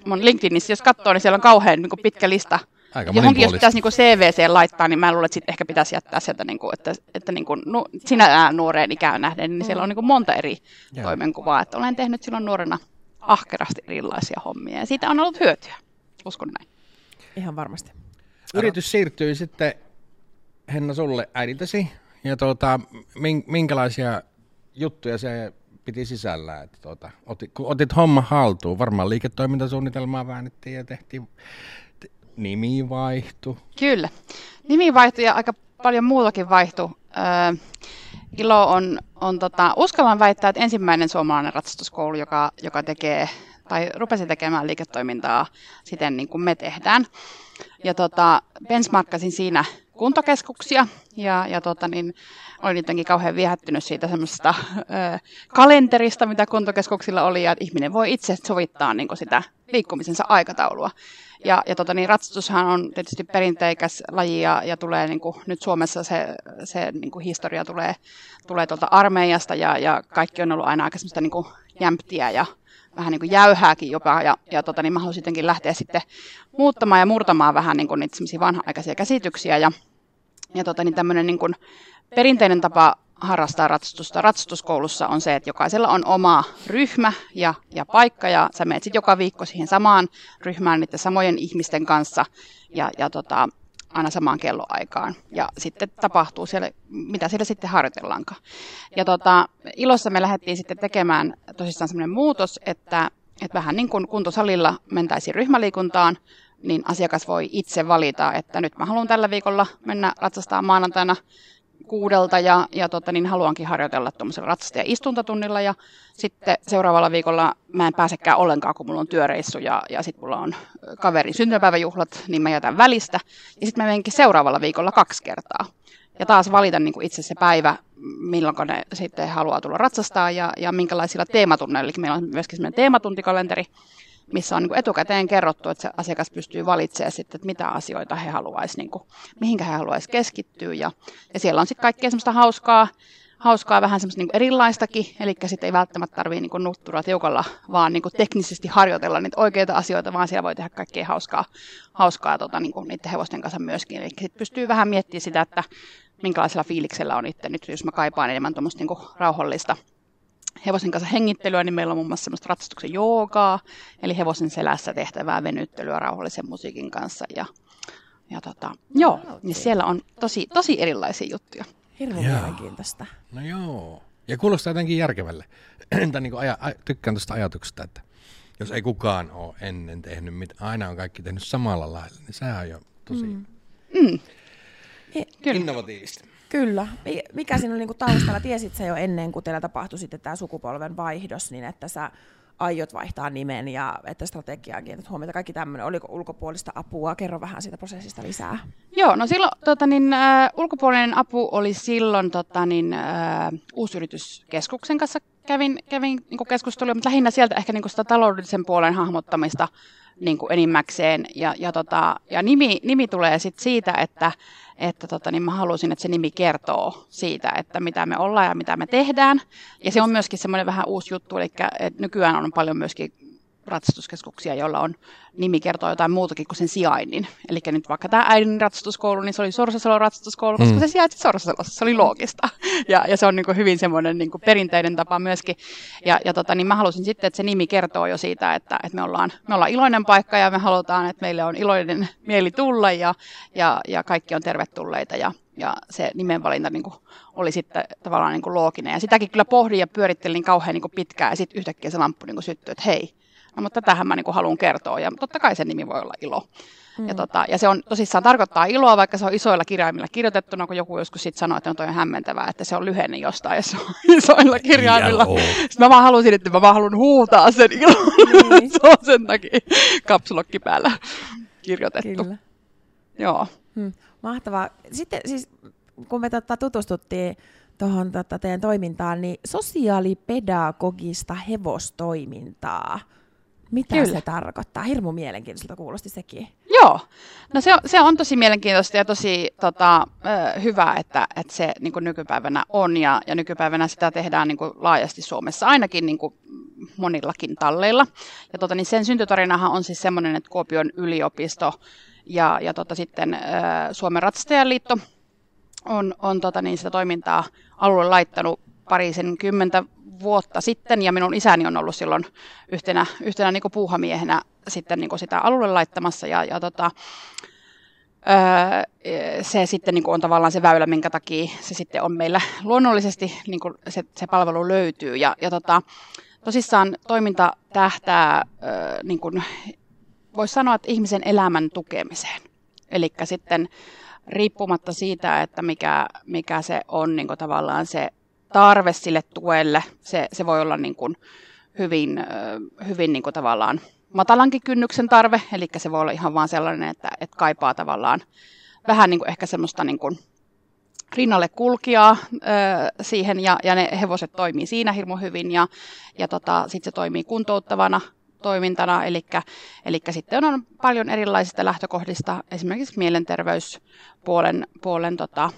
mun LinkedInissä, jos katsoo, niin siellä on kauhean niin kuin pitkä lista Aika Johonkin, jos pitäisi niin CVC laittaa, niin mä luulen, että sitten ehkä pitäisi jättää sieltä, niin kuin, että, että niin kuin, nu, sinä nuoreen ikään nähden, niin siellä on niin kuin monta eri Joo. toimenkuvaa. Että olen tehnyt silloin nuorena ahkerasti erilaisia hommia ja siitä on ollut hyötyä, uskon näin. Ihan varmasti. Yritys siirtyi sitten, Henna, sulle äidiltäsi. Ja tuota, minkälaisia juttuja se piti sisällä? Että tuota, otit, kun otit homma haltuun, varmaan liiketoimintasuunnitelmaa väännettiin ja tehtiin, nimi vaihtui. Kyllä. Nimi vaihtui ja aika paljon muutakin vaihtui. Öö, Ilo on, on tota, uskallan väittää, että ensimmäinen suomalainen ratsastuskoulu, joka, joka tekee tai rupesi tekemään liiketoimintaa siten niin kuin me tehdään. Ja tota, benchmarkkasin siinä kuntokeskuksia ja, ja tota, niin, olin jotenkin kauhean viehättynyt siitä semmoisesta kalenterista, mitä kuntokeskuksilla oli, ja ihminen voi itse sovittaa niin kuin sitä liikkumisensa aikataulua. Ja, ja tota, niin, ratsastushan on tietysti perinteikäs laji ja, ja tulee niin kuin, nyt Suomessa se, se niin kuin historia tulee, tulee tuolta armeijasta ja, ja kaikki on ollut aina aika semmoista niin kuin jämptiä ja vähän niin kuin jäyhääkin jopa, ja, ja tota, niin mä halusin jotenkin lähteä sitten muuttamaan ja murtamaan vähän niin kuin niitä vanha-aikaisia käsityksiä, ja, ja tota, niin tämmöinen niin kuin perinteinen tapa harrastaa ratsastusta ratsastuskoulussa on se, että jokaisella on oma ryhmä ja, ja paikka, ja sä menet sitten joka viikko siihen samaan ryhmään niiden samojen ihmisten kanssa, ja, ja tota, aina samaan kelloaikaan. Ja sitten tapahtuu siellä, mitä siellä sitten harjoitellaankaan. Ja tota, ilossa me lähdettiin sitten tekemään tosissaan sellainen muutos, että, että vähän niin kuin kuntosalilla mentäisiin ryhmäliikuntaan, niin asiakas voi itse valita, että nyt mä haluan tällä viikolla mennä ratsastaa maanantaina kuudelta ja, ja tota, niin haluankin harjoitella tuommoisella ratsastaja-istuntatunnilla ja sitten seuraavalla viikolla mä en pääsekään ollenkaan, kun mulla on työreissu ja, ja sitten mulla on kaverin syntymäpäiväjuhlat, niin mä jätän välistä ja sitten mä menenkin seuraavalla viikolla kaksi kertaa. Ja taas valita niin itse se päivä, milloin ne sitten haluaa tulla ratsastaa ja, ja minkälaisilla teematunneilla. Eli meillä on myöskin sellainen teematuntikalenteri, missä on niin kuin etukäteen kerrottu, että se asiakas pystyy valitsemaan sitten, että mitä asioita he haluaisi, niin mihinkä he haluaisi keskittyä. Ja, ja siellä on sitten kaikkea semmoista hauskaa, hauskaa vähän semmoista niin erilaistakin, eli sitten ei välttämättä tarvitse niin nuttura tiukalla, vaan niin teknisesti harjoitella niitä oikeita asioita, vaan siellä voi tehdä kaikkea hauskaa, hauskaa tota, niin niiden hevosten kanssa myöskin. Eli sitten pystyy vähän miettimään sitä, että minkälaisella fiiliksellä on itse nyt, jos mä kaipaan enemmän tuommoista niin rauhallista hevosen kanssa hengittelyä, niin meillä on muun muassa semmoista ratsastuksen joogaa, eli hevosen selässä tehtävää venyttelyä rauhallisen musiikin kanssa. Ja, ja tota, joo, niin siellä on tosi, tosi erilaisia juttuja. Hirveän mielenkiintoista. No joo. Ja kuulostaa jotenkin järkevälle. tai niin aja, tykkään tuosta ajatuksesta, että jos ei kukaan ole ennen tehnyt mitään, aina on kaikki tehnyt samalla lailla, niin sehän on jo tosi mm. Mm. Kyllä. innovatiivista. Kyllä. Mikä siinä on niin taustalla? Tiesit sä jo ennen kuin teillä tapahtui sitten tämä sukupolven vaihdos, niin että sä aiot vaihtaa nimen ja että strategiaa kiinnität huomiota, kaikki tämmöinen. Oliko ulkopuolista apua? Kerro vähän siitä prosessista lisää. Joo, no silloin tota, niin, äh, ulkopuolinen apu oli silloin tota, niin, äh, uusyrityskeskuksen kanssa kävin, kävin niin keskustelua, mutta lähinnä sieltä ehkä niin sitä taloudellisen puolen hahmottamista niin kuin enimmäkseen. Ja, ja, tota, ja nimi, nimi tulee sitten siitä, että, että tota, niin mä halusin, että se nimi kertoo siitä, että mitä me ollaan ja mitä me tehdään. Ja se on myöskin semmoinen vähän uusi juttu, eli nykyään on paljon myöskin ratsastuskeskuksia, joilla on nimi kertoo jotain muutakin kuin sen sijainnin. Eli nyt vaikka tämä äidin ratsastuskoulu, niin se oli Sorsasalon ratsastuskoulu, koska mm. se sijaitsi Sorsasalossa, se oli loogista. Ja, ja se on niin kuin hyvin semmoinen niin kuin perinteinen tapa myöskin. Ja, ja tota, niin mä halusin sitten, että se nimi kertoo jo siitä, että, että me, ollaan, me ollaan iloinen paikka ja me halutaan, että meille on iloinen mieli tulla ja, ja, ja kaikki on tervetulleita. Ja, ja se nimenvalinta niin kuin, oli sitten tavallaan niin kuin looginen. Ja sitäkin kyllä pohdin ja pyörittelin kauhean niin kuin pitkään ja sitten yhtäkkiä se lamppu niin kuin syttyi, että hei, No, mutta tähän mä niin kuin haluan kertoa ja totta kai sen nimi voi olla ilo. Mm. Ja, tota, ja se on tosissaan tarkoittaa iloa, vaikka se on isoilla kirjaimilla kirjoitettuna, kun joku joskus sitten sanoo, että on toi hämmentävää, että se on lyhenne jostain, ja se on isoilla kirjaimilla. Sitten mä vaan halusin, että mä vaan haluan huutaa sen ilon. Niin. se on sen takia kapsulokki päällä kirjoitettu. Kyllä. Joo. Hmm. Mahtavaa. Sitten siis, kun me tota, tutustuttiin tuohon tota, teidän toimintaan, niin sosiaalipedagogista hevostoimintaa – mitä Kyllä. se tarkoittaa? Hirmu mielenkiintoiselta kuulosti sekin. Joo, no se on, se on tosi mielenkiintoista ja tosi tota, hyvä, että, että se niin kuin nykypäivänä on ja, ja nykypäivänä sitä tehdään niin kuin laajasti Suomessa, ainakin niin kuin monillakin talleilla. Ja tota, niin sen syntytarinahan on siis semmoinen, että Kuopion yliopisto ja, ja tota, sitten Suomen Ratsastajaliitto on, on tota, niin sitä toimintaa alueelle laittanut parisen kymmentä vuotta sitten, ja minun isäni on ollut silloin yhtenä, yhtenä niin puuhamiehenä sitten niin sitä alulle laittamassa, ja, ja tota, öö, se sitten niin on tavallaan se väylä, minkä takia se sitten on meillä luonnollisesti, niin se, se palvelu löytyy, ja, ja tota, tosissaan toiminta tähtää, öö, niin voisi sanoa, että ihmisen elämän tukemiseen. Eli sitten riippumatta siitä, että mikä, mikä se on niin tavallaan se tarve sille tuelle, se, se voi olla niin kuin hyvin, hyvin niin kuin tavallaan matalankin kynnyksen tarve, eli se voi olla ihan vaan sellainen, että, että kaipaa tavallaan vähän niin kuin ehkä semmoista niin kuin rinnalle kulkijaa siihen, ja, ja ne hevoset toimii siinä hirmu hyvin, ja, ja tota, sitten se toimii kuntouttavana toimintana, eli, eli sitten on paljon erilaisista lähtökohdista, esimerkiksi mielenterveyspuolen puolen, tota,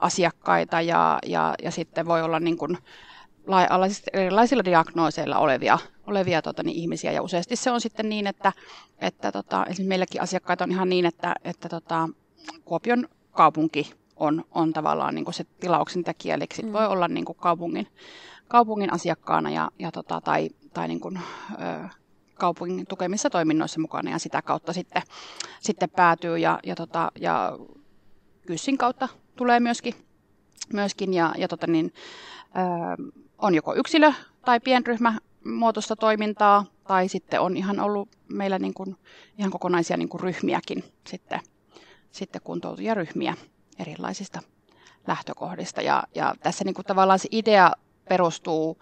asiakkaita ja, ja, ja sitten voi olla niin kuin erilaisilla diagnooseilla olevia, olevia tota, niin, ihmisiä. Ja useasti se on sitten niin, että, että tota, esimerkiksi meilläkin asiakkaita on ihan niin, että, että tota, Kuopion kaupunki on, on tavallaan niin kuin se tilauksen tekijä, eli sit mm. voi olla niin kuin kaupungin, kaupungin asiakkaana ja, ja tota, tai, tai niin kuin, ö, kaupungin tukemissa toiminnoissa mukana ja sitä kautta sitten, sitten päätyy ja, ja, tota, ja kyssin kautta tulee myöskin, myöskin ja, ja tota niin, ö, on joko yksilö- tai pienryhmä muotoista toimintaa, tai sitten on ihan ollut meillä niin kuin, ihan kokonaisia niin kuin ryhmiäkin sitten, sitten kuntoutujia ryhmiä erilaisista lähtökohdista. Ja, ja tässä niin kuin tavallaan se idea perustuu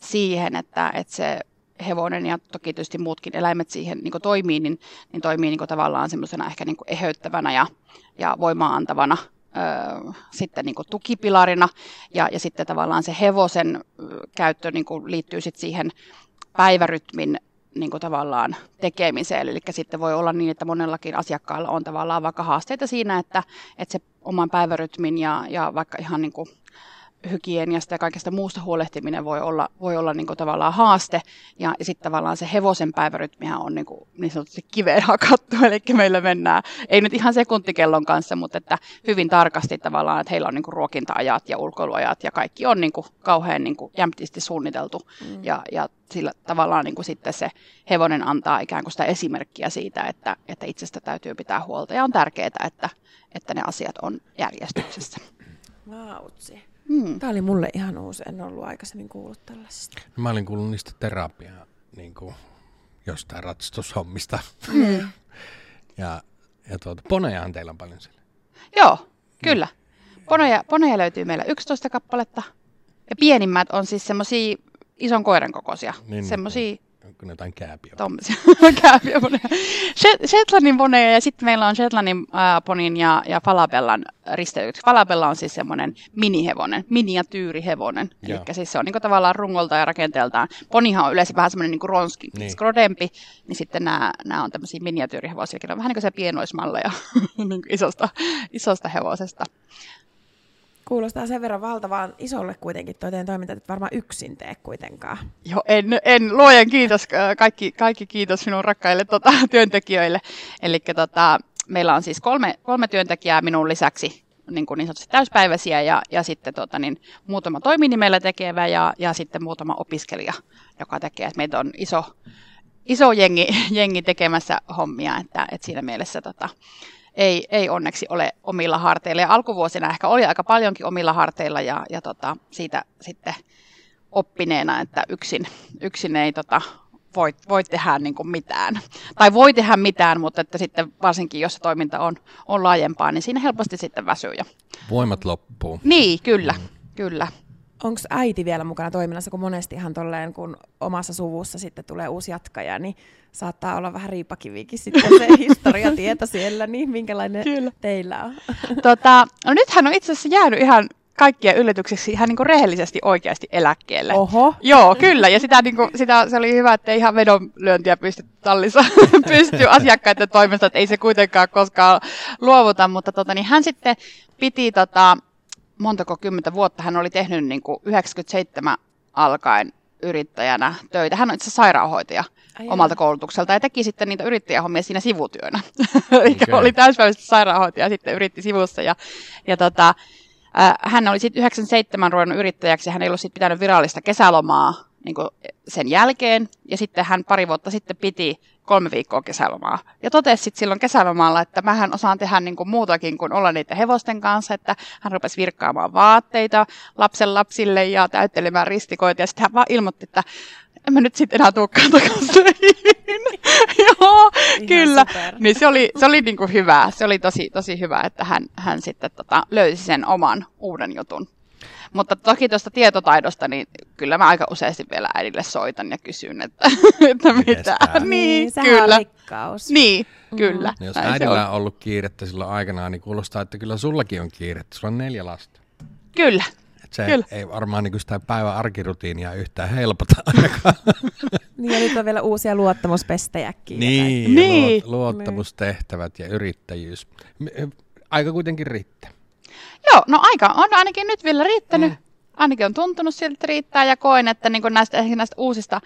siihen, että, että se hevonen ja toki tietysti muutkin eläimet siihen niin toimii, niin, niin toimii niin tavallaan semmoisena ehkä niin eheyttävänä ja, ja voimaa antavana sitten niin tukipilarina ja, ja sitten tavallaan se hevosen käyttö niin liittyy sitten siihen päivärytmin niin tavallaan tekemiseen. Eli sitten voi olla niin, että monellakin asiakkaalla on tavallaan vaikka haasteita siinä, että, että se oman päivärytmin ja, ja vaikka ihan niin hygieniasta ja kaikesta muusta huolehtiminen voi olla, voi olla niin kuin tavallaan haaste. Ja, ja sitten tavallaan se hevosen päivärytmihän on niin, kuin, niin sanotusti kiveen hakattu, eli meillä mennään, ei nyt ihan sekuntikellon kanssa, mutta että hyvin tarkasti tavallaan, että heillä on niin kuin ruokinta-ajat ja ulkoiluajat ja kaikki on niin kuin kauhean niin kuin jämptisti suunniteltu. Mm. Ja, ja sillä tavallaan niin kuin sitten se hevonen antaa ikään kuin sitä esimerkkiä siitä, että, että itsestä täytyy pitää huolta ja on tärkeää, että, että ne asiat on järjestyksessä. Vautsi. Hmm. Tämä oli mulle ihan uusi, en ollut aikaisemmin kuullut tällaisesta. Mä olin kuullut niistä terapiaa niin kuin jostain ratsastushommista. Mm. ja ja tuota, ponejahan teillä on paljon siellä. Joo, kyllä. Poneja, poneja löytyy meillä 11 kappaletta. Ja pienimmät on siis semmoisia ison koiran kokoisia. Niin, semmoisia Onko ne jotain kääpiä? tommosia. Shet- Shetlandin poneja ja sitten meillä on Shetlandin äh, ponin ja, ja Falabellan risteytys. Falabella on siis semmoinen minihevonen, miniatyyrihevonen. Eli siis se on niinku tavallaan rungolta ja rakenteeltaan. Ponihan on yleensä vähän semmoinen niinku ronski, Niin. skrodempi, niin sitten nämä, nämä on tämmöisiä miniatyyrihevosia, jotka on vähän niin kuin se pienoismalleja niin isosta, isosta hevosesta. Kuulostaa sen verran valtavaan isolle kuitenkin tuo teidän toiminta, että et varmaan yksin tee kuitenkaan. Joo, en, en luojan kiitos, kaikki, kaikki kiitos minun rakkaille tota, työntekijöille. Eli tota, meillä on siis kolme, kolme työntekijää minun lisäksi, niin, kuin niin sanotusti täyspäiväisiä, ja, ja sitten tota, niin, muutama toiminimellä tekevä ja, ja sitten muutama opiskelija, joka tekee. Et meitä on iso, iso jengi, jengi tekemässä hommia, että, että siinä mielessä tota, ei, ei onneksi ole omilla harteilla. Ja alkuvuosina ehkä oli aika paljonkin omilla harteilla ja, ja tota, siitä sitten oppineena, että yksin, yksin ei tota, voi, voi tehdä niin kuin mitään. Tai voi tehdä mitään, mutta että sitten varsinkin jos se toiminta on, on laajempaa, niin siinä helposti sitten väsyy. Ja... Voimat loppuu. Niin, kyllä, kyllä. Onko äiti vielä mukana toiminnassa, kun monestihan tolleen, kun omassa suvussa sitten tulee uusi jatkaja, niin saattaa olla vähän riipakivikin sitten se historiatieto siellä, niin minkälainen Kyllä. teillä on? Tota, no nythän on itse asiassa jäänyt ihan kaikkien yllätykseksi ihan niin kuin rehellisesti oikeasti eläkkeelle. Oho. Joo, kyllä. Ja sitä, niin kuin, sitä, se oli hyvä, että ei ihan vedonlyöntiä pysty tallissa pystyy asiakkaiden toimesta, että ei se kuitenkaan koskaan luovuta. Mutta tota, niin hän sitten piti tota, montako kymmentä vuotta, hän oli tehnyt niin kuin 97 alkaen yrittäjänä töitä. Hän on itse asiassa sairaanhoitaja Ai omalta koulutukselta ja teki sitten niitä yrittäjähommia siinä sivutyönä. Eli Okei. oli täyspäiväisesti sairaanhoitaja ja sitten yritti sivussa. Ja, ja tota, äh, hän oli sitten 97 ruvennut yrittäjäksi ja hän ei ollut sitten pitänyt virallista kesälomaa niin kuin sen jälkeen. Ja sitten hän pari vuotta sitten piti kolme viikkoa kesälomaa. Ja totesi sitten silloin kesälomalla, että mähän osaan tehdä niin kuin muutakin kuin olla niiden hevosten kanssa, että hän rupesi virkkaamaan vaatteita lapsen lapsille ja täyttelemään ristikoita. Ja sitten hän vaan ilmoitti, että en mä nyt sitten enää tulekaan takaisin. Joo, Ihan kyllä. super. Niin se oli, se oli niinku hyvä. Se oli tosi, tosi hyvä, että hän, hän sitten tota, löysi sen oman uuden jutun. Mutta toki tuosta tietotaidosta, niin kyllä mä aika useasti vielä äidille soitan ja kysyn, että, että mitä. Niin, sehän kyllä. on rikkaus. Niin, kyllä. No jos äidillä on. ollut kiirettä silloin aikanaan, niin kuulostaa, että kyllä sullakin on kiirettä. Sulla on neljä lasta. Kyllä, Et se Kyllä. ei varmaan niin sitä päivän arkirutiinia yhtään helpota ainakaan. Niin ja nyt on vielä uusia luottamuspestejäkin. ja niin, Niin. Luot, luottamustehtävät ja yrittäjyys. M- Aika kuitenkin riittää. Joo, no aika on ainakin nyt vielä riittänyt. Ainakin on tuntunut siltä, riittää ja koen, että niin näistä, ehkä näistä uusista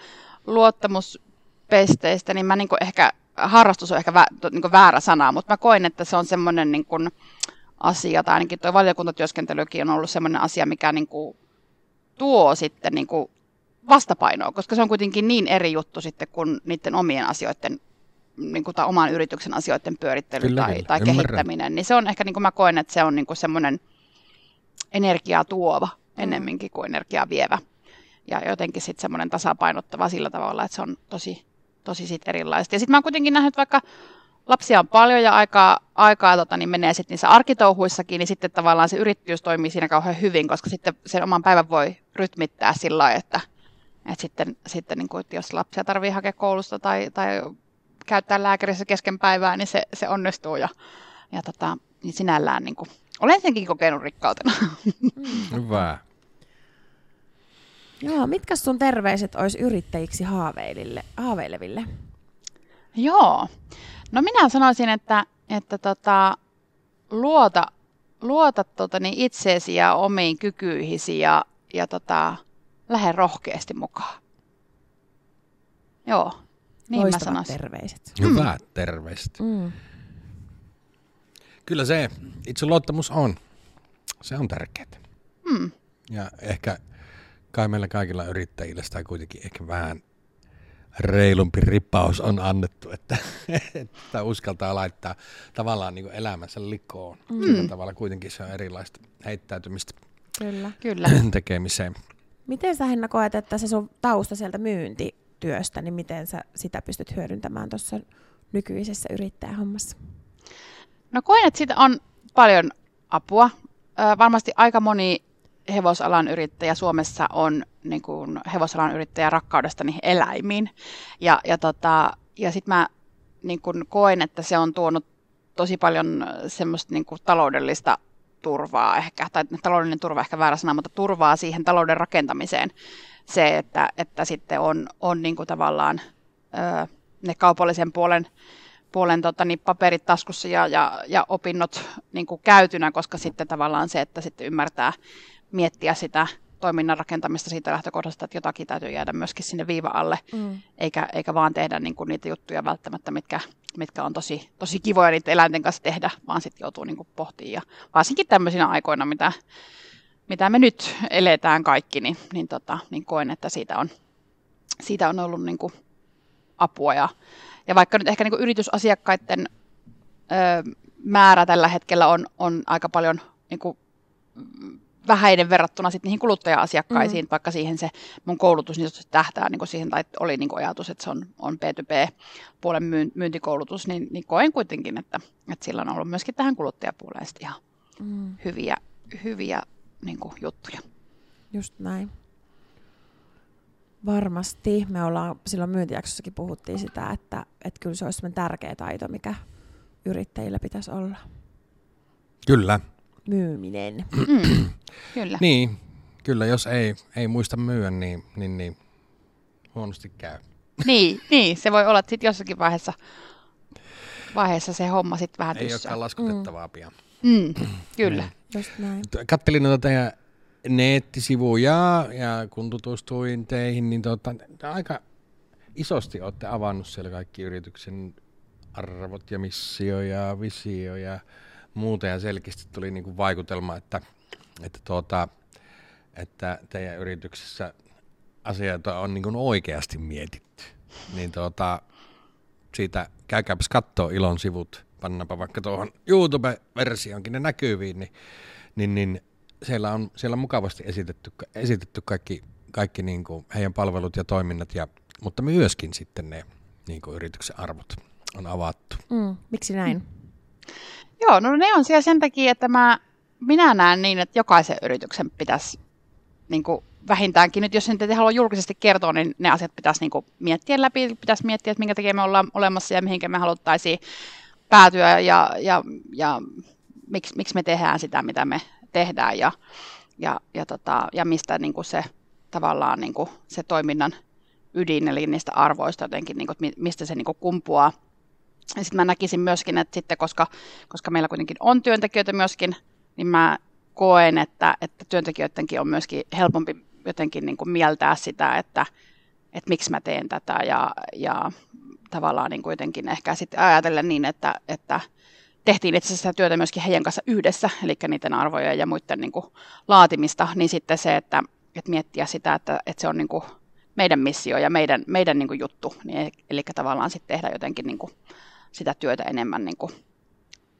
luottamuspesteistä, niin mä niin ehkä, harrastus on ehkä vä, niin väärä sana, mutta mä koen, että se on semmoinen niin kuin asia, tai ainakin tuo valiokuntatyöskentelykin on ollut semmoinen asia, mikä niin kuin tuo sitten niin kuin vastapainoa, koska se on kuitenkin niin eri juttu sitten kuin niiden omien asioiden niin kuin, tai oman yrityksen asioiden pyörittely Kyllä, tai, kyllä. tai Ymmärrän. kehittäminen, niin se on ehkä niin kuin mä koen, että se on niin kuin semmoinen energiaa tuova ennemminkin kuin energiaa vievä. Ja jotenkin sitten semmoinen tasapainottava sillä tavalla, että se on tosi, tosi sit erilaista. Ja sitten mä oon kuitenkin nähnyt, vaikka lapsia on paljon ja aikaa, aikaa tota, niin menee sitten niissä arkitouhuissakin, niin sitten tavallaan se yrittäjyys toimii siinä kauhean hyvin, koska sitten sen oman päivän voi rytmittää sillä lailla, että, että sitten, sitten niin kuin, että jos lapsia tarvii hakea koulusta tai, tai käyttää lääkärissä kesken päivää, niin se, se onnistuu ja, ja tota, niin sinällään niin kuin, olen senkin kokenut rikkautena. Hyvä. Joo, mitkä sun terveiset olisi yrittäjiksi haaveilille, haaveileville? Joo. No minä sanoisin, että, että tota, luota, luota tota, niin itseesi ja omiin kykyihisi ja, ja tota, lähde rohkeasti mukaan. Joo, niin mä Loistavat sanoisin. terveiset. Hyvät terveiset. Mm. Kyllä se itseluottamus on. Se on tärkeää. Hmm. Ja ehkä kai meillä kaikilla yrittäjillä sitä kuitenkin ehkä vähän reilumpi ripaus on annettu, että, että uskaltaa laittaa tavallaan niin elämänsä likoon. Mm. Sillä tavalla kuitenkin se on erilaista heittäytymistä Kyllä. Kyllä. tekemiseen. Miten sä Henna koet, että se sun tausta sieltä myynti työstä, niin miten sä sitä pystyt hyödyntämään tuossa nykyisessä yrittäjähommassa? No koen, että siitä on paljon apua. Varmasti aika moni hevosalan yrittäjä Suomessa on niin kuin hevosalan yrittäjä rakkaudesta niihin eläimiin. Ja, ja, tota, ja sitten mä niin kuin koen, että se on tuonut tosi paljon semmoista niin kuin taloudellista turvaa ehkä, tai taloudellinen turva ehkä väärä sana, mutta turvaa siihen talouden rakentamiseen. Se, että, että sitten on, on niin kuin tavallaan ö, ne kaupallisen puolen, puolen tota, niin paperit taskussa ja, ja, ja opinnot niin kuin käytynä, koska sitten tavallaan se, että sitten ymmärtää miettiä sitä toiminnan rakentamista siitä lähtökohdasta, että jotakin täytyy jäädä myöskin sinne viiva alle, mm. eikä, eikä vaan tehdä niin kuin niitä juttuja välttämättä, mitkä, mitkä on tosi, tosi kivoja niitä eläinten kanssa tehdä, vaan sitten joutuu niin kuin pohtimaan. Ja varsinkin tämmöisinä aikoina, mitä, mitä me nyt eletään kaikki, niin, niin, tota, niin koen, että siitä on, siitä on ollut niin kuin apua. Ja, ja vaikka nyt ehkä niin kuin yritysasiakkaiden ö, määrä tällä hetkellä on, on aika paljon niin kuin vähäinen verrattuna sitten niihin kuluttaja-asiakkaisiin, mm. vaikka siihen se mun koulutus niin tähtää niin siihen, tai oli niin ajatus, että se on, on B2B-puolen myyntikoulutus, niin, niin koen kuitenkin, että, että sillä on ollut myöskin tähän kuluttajapuoleen ihan mm. hyviä, hyviä niin juttuja. Just näin. Varmasti. Me ollaan silloin myyntijaksossakin puhuttiin sitä, että, että kyllä se olisi tärkeä taito, mikä yrittäjillä pitäisi olla. Kyllä, myyminen. Mm, kyllä. niin, kyllä jos ei, ei muista myyä, niin, niin, niin huonosti käy. niin, niin, se voi olla, että sitten jossakin vaiheessa, vaiheessa se homma sitten vähän Ei olekaan laskutettavaa mm. pian. Mm, kyllä. Niin. Just näin. Kattelin noita teidän nettisivuja ja kun tutustuin teihin, niin tota, aika isosti olette avannut siellä kaikki yrityksen arvot ja missio ja visio ja muuta ja selkeästi tuli niin kuin vaikutelma, että, että, tuota, että teidän yrityksessä asioita on niin kuin oikeasti mietitty. Niin tuota, siitä käykääpäs katsoa Ilon sivut, pannapa vaikka tuohon YouTube-versioonkin ne näkyviin, niin, niin, niin siellä, on, siellä on mukavasti esitetty, esitetty kaikki, kaikki niin kuin heidän palvelut ja toiminnat, ja, mutta myöskin sitten ne niin kuin yrityksen arvot on avattu. Mm, miksi näin? Joo, no ne on siellä sen takia, että mä, minä näen niin, että jokaisen yrityksen pitäisi niin kuin vähintäänkin nyt, jos nyt ei halua julkisesti kertoa, niin ne asiat pitäisi niin kuin miettiä läpi, pitäisi miettiä, että minkä takia me ollaan olemassa ja mihinkä me haluttaisiin päätyä ja, ja, ja miksi, miksi me tehdään sitä, mitä me tehdään ja, ja, ja, tota, ja mistä niin kuin se tavallaan niin kuin se toiminnan ydin, eli niistä arvoista jotenkin, niin kuin, mistä se niin kuin kumpuaa. Ja sitten mä näkisin myöskin, että sitten koska, koska meillä kuitenkin on työntekijöitä myöskin, niin mä koen, että, että työntekijöidenkin on myöskin helpompi jotenkin niin kuin mieltää sitä, että, että miksi mä teen tätä ja, ja tavallaan niin kuitenkin ehkä sitten ajatella niin, että, että tehtiin itse asiassa työtä myöskin heidän kanssa yhdessä, eli niiden arvoja ja muiden niin kuin laatimista, niin sitten se, että, että miettiä sitä, että, että se on niin kuin meidän missio ja meidän, meidän niin kuin juttu, niin, eli tavallaan sitten tehdä jotenkin niin kuin sitä työtä enemmän niin kuin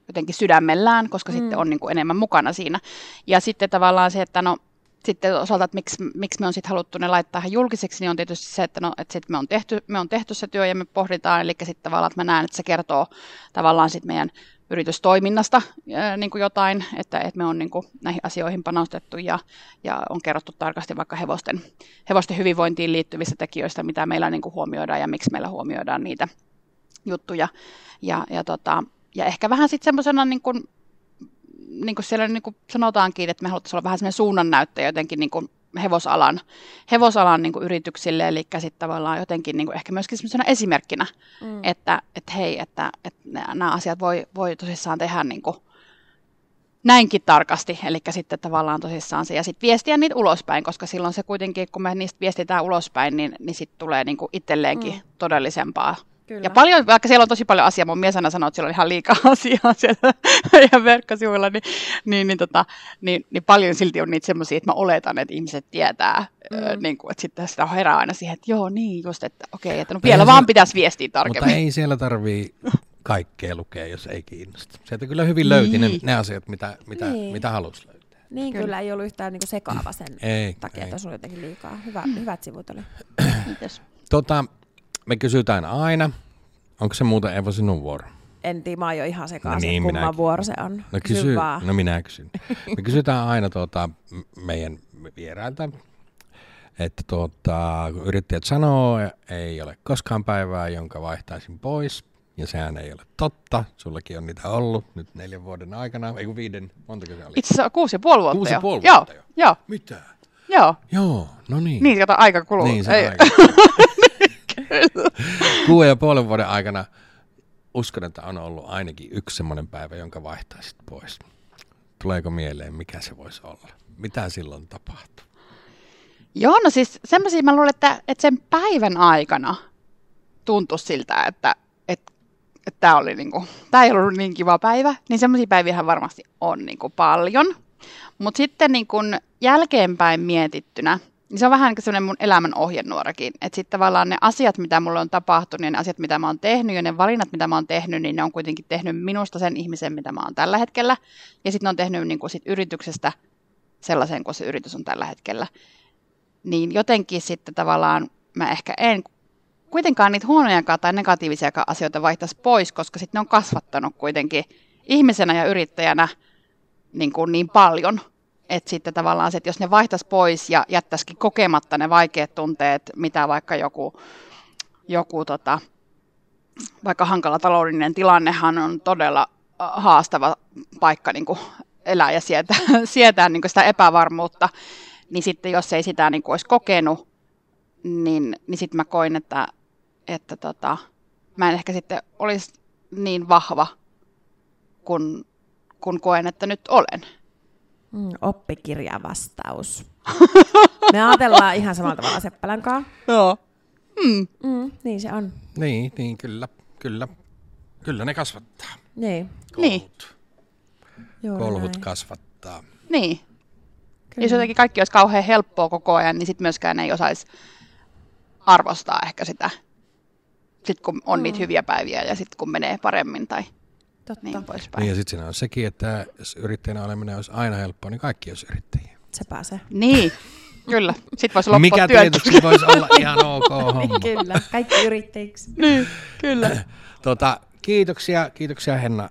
jotenkin sydämellään, koska mm. sitten on niin kuin enemmän mukana siinä. Ja sitten tavallaan se, että no sitten osalta, että miksi, miksi me on sitten haluttu ne laittaa ihan julkiseksi, niin on tietysti se, että, no, että sit me, on tehty, me on tehty se työ ja me pohditaan, eli sitten tavallaan, että mä näen, että se kertoo tavallaan sitten meidän yritystoiminnasta ää, niin kuin jotain, että, että me on niin kuin näihin asioihin panostettu ja, ja on kerrottu tarkasti vaikka hevosten, hevosten hyvinvointiin liittyvistä tekijöistä, mitä meillä niin kuin huomioidaan ja miksi meillä huomioidaan niitä juttuja. Ja, ja, tota, ja ehkä vähän sitten semmoisena, niin niin kuin siellä niin kuin sanotaankin, että me haluttaisiin olla vähän semmoinen suunnannäyttäjä jotenkin niin kuin hevosalan, hevosalan niin kuin yrityksille, eli sitten tavallaan jotenkin niin kuin ehkä myöskin semmoisena esimerkkinä, mm. että, että hei, että, että nämä asiat voi, voi tosissaan tehdä niin kuin näinkin tarkasti, eli sitten tavallaan tosissaan se, ja sitten viestiä niitä ulospäin, koska silloin se kuitenkin, kun me niistä viestitään ulospäin, niin, niin sitten tulee niin kuin itselleenkin mm. todellisempaa Kyllä. Ja paljon, vaikka siellä on tosi paljon asiaa, mun mies aina sanoo, että siellä on ihan liikaa asiaa siellä meidän verkkosivuilla, niin, niin, niin, tota, niin, niin, paljon silti on niitä semmoisia, että mä oletan, että ihmiset tietää, mm. ö, niin kuin, että sitten sitä herää aina siihen, että joo, niin just, että okei, okay, että no vielä vaan pitäisi viestiä tarkemmin. Mutta ei siellä tarvii kaikkea lukea, jos ei kiinnosta. Sieltä kyllä hyvin löyti niin. ne, ne asiat, mitä, mitä, niin. mitä halusi löytää. Niin Kyllä. kyllä. ei ollut yhtään niinku sekaava sen Ei, takia, ei. että se oli jotenkin liikaa. Hyvä, hyvät sivut oli. Kiitos. Tota, me kysytään aina, onko se muuten Eva sinun vuoro? En tiedä, mä oon jo ihan sekaisin, No niin, kumman vuoro se on. No, Kysy vaan. no minä kysyn. Me kysytään aina tuota, meidän vierailta, että tuota, kun yrittäjät sanoo, ei ole koskaan päivää, jonka vaihtaisin pois, ja sehän ei ole totta. Sullakin on niitä ollut nyt neljän vuoden aikana, ei kun viiden, montako se oli? Itse asiassa kuusi ja puoli vuotta Kuusi ja jo. puoli joo, vuotta jo. Joo, Mitä? joo. Joo, no niin. Niin, kato, aika kuluu. Niin, se Ei- aika. Kuuden ja puolen vuoden aikana uskon, että on ollut ainakin yksi semmoinen päivä, jonka vaihtaisit pois. Tuleeko mieleen, mikä se voisi olla? Mitä silloin tapahtuu? Joo, no siis semmoisia mä luulen, että, että sen päivän aikana tuntui siltä, että että tämä niinku, ei ollut niin kiva päivä, niin semmoisia päiviä varmasti on niinku paljon. Mutta sitten niinku jälkeenpäin mietittynä, niin se on vähän niin kuin semmoinen mun elämän ohjenuorakin. Että sitten tavallaan ne asiat, mitä mulle on tapahtunut ja ne asiat, mitä mä oon tehnyt ja ne valinnat, mitä mä oon tehnyt, niin ne on kuitenkin tehnyt minusta sen ihmisen, mitä mä oon tällä hetkellä. Ja sitten ne on tehnyt niinku sit yrityksestä sellaisen kuin se yritys on tällä hetkellä niin jotenkin sitten tavallaan mä ehkä en kuitenkaan niitä huonojakaan tai negatiivisiakaan asioita vaihtaisi pois, koska sitten ne on kasvattanut kuitenkin ihmisenä ja yrittäjänä niin, kuin niin paljon, että sitten tavallaan se, että jos ne vaihtaisi pois ja jättäisikin kokematta ne vaikeat tunteet, mitä vaikka joku, joku tota, vaikka hankala taloudellinen tilannehan on todella äh, haastava paikka niin kuin elää ja sietää, sietää niin kuin sitä epävarmuutta, niin sitten jos ei sitä niin kuin olisi kokenut, niin, niin sitten mä koin, että, että tota, mä en ehkä sitten olisi niin vahva, kun, kun koen, että nyt olen. Mm, oppikirjavastaus. Me ajatellaan ihan samalla tavalla Seppälän kanssa. Joo. Mm, niin se on. Niin, niin kyllä, kyllä. Kyllä ne kasvattaa. Niin, Niin. Kolhut, juuri kolhut kasvattaa. Niin. Kyllä. Jos jotenkin kaikki olisi kauhean helppoa koko ajan, niin sitten myöskään ei osaisi arvostaa ehkä sitä, sit kun on niitä hyviä päiviä ja sitten kun menee paremmin tai Totta, niin poispäin. Niin ja sitten siinä on sekin, että jos yrittäjänä oleminen olisi aina helppoa, niin kaikki olisi yrittäjiä. se pääsee. Niin, kyllä. Sitten voisi loppua Mikä työt. tietysti voisi olla ihan ok homma. Kyllä, kaikki yrittäjiksi. Niin, kyllä. Tota, kiitoksia, kiitoksia Henna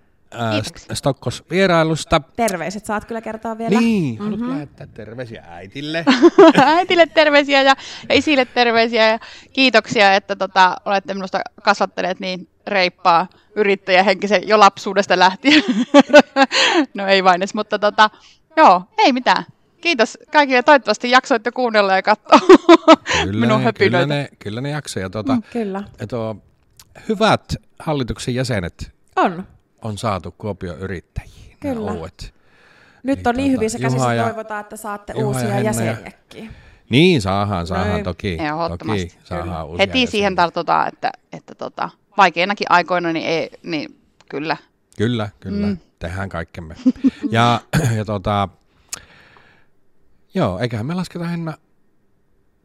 St- Stokkos vierailusta. Terveiset saat kyllä kertoa vielä. Niin, mm-hmm. haluatko lähettää terveisiä äitille? Äitille terveisiä ja, ja isille terveisiä ja kiitoksia, että tota, olette minusta kasvattaneet niin reippaa yrittäjähenkisen jo lapsuudesta lähtien. no ei vain edes, mutta tota, joo, ei mitään. Kiitos kaikille. Toivottavasti jaksoitte kuunnella ja katsoa minun ne, kyllä, höpinöitä. ne, kyllä ne jaksaa. Ja tuota, mm. Kyllä. tuo, hyvät hallituksen jäsenet On. On saatu Kuopion yrittäjiin. nämä Kyllä. Uudet. Nyt Niin on niin tota, hyvissä Juha käsissä, ja- toivotaan, että saatte Juha uusia ja- jäseniäkin. Niin, saadaan, saadaan Noin. toki. Toki saadaan Kyllä. uusia Heti siihen jäseniä. tartutaan, että, että tota, vaikeinakin aikoina, niin, ei, niin kyllä. Kyllä, kyllä. Mm. Tehdään kaikkemme. ja, ja tota, joo, eiköhän me lasketa Henna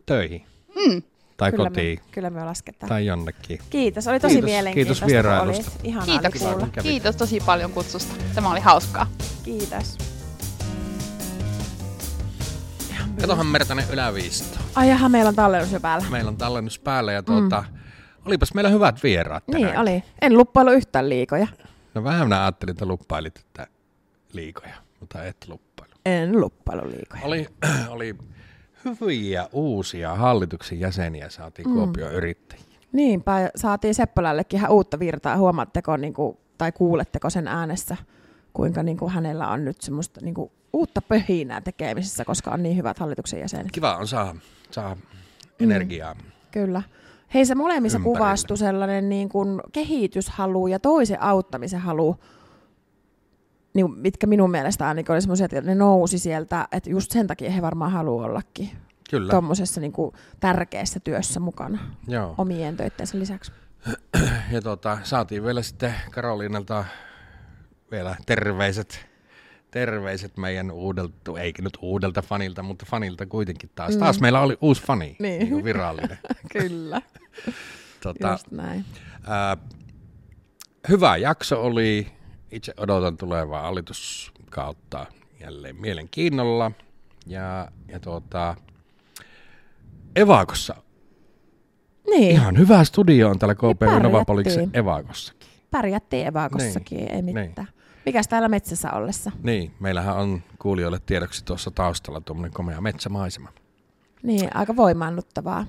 töihin. Mm. Tai kyllä kotiin. Me, kyllä me lasketaan. Tai jonnekin. Kiitos, oli tosi Kiitos- mielenkiintoista. kiitos vierailusta. Kävit. Kiitos tosi paljon kutsusta. Tämä oli hauskaa. Kiitos. Katohan Mertanen yläviisto. Ai jaha, meillä on tallennus jo päällä. Meillä on tallennus päällä ja tuota, mm. olipas meillä hyvät vieraat tänään. Niin oli. En luppailu yhtään liikoja. No vähän minä ajattelin, että luppailit että liikoja, mutta et luppailu. En luppailu liikoja. Oli, oli hyviä uusia hallituksen jäseniä saatiin mm. Kuopion yrittäjiä. Niinpä, saatiin Seppälällekin ihan uutta virtaa. Huomaatteko niin kuin, tai kuuletteko sen äänessä, kuinka niin kuin, hänellä on nyt semmoista niin kuin, uutta pöhinää tekemisessä, koska on niin hyvät hallituksen jäsenet. Kiva on saa, saa energiaa. Mm. Kyllä. Hei, se molemmissa kuvastui sellainen niin kuin kehityshalu ja toisen auttamisen halu, niin, mitkä minun mielestä ainakin oli semmoisia, että ne nousi sieltä, että just sen takia he varmaan haluaa ollakin Kyllä, tuommoisessa niin kuin tärkeässä työssä mukana joo. omien töittensä lisäksi. Ja tuota, saatiin vielä sitten Karoliinalta vielä terveiset, terveiset meidän uudelta, eikä nyt uudelta fanilta, mutta fanilta kuitenkin taas. Mm. Taas meillä oli uusi fani, Niin. niin kuin virallinen. Kyllä, tota, just näin. ää, hyvä jakso oli. Itse odotan tulevaa hallituskautta jälleen mielenkiinnolla. Ja, ja tuota, Evakossa. Niin, Ihan hyvä studio on täällä KP pärjättiin. Novapoliksen Evakossakin. pärjättiin Evakossakin, Niin, ei niin. mitään. Mikäs täällä metsässä ollessa? Niin, meillähän on kuulijoille tiedoksi tuossa taustalla tuommoinen komea metsämaisema. Niin, aika voimaannuttavaa.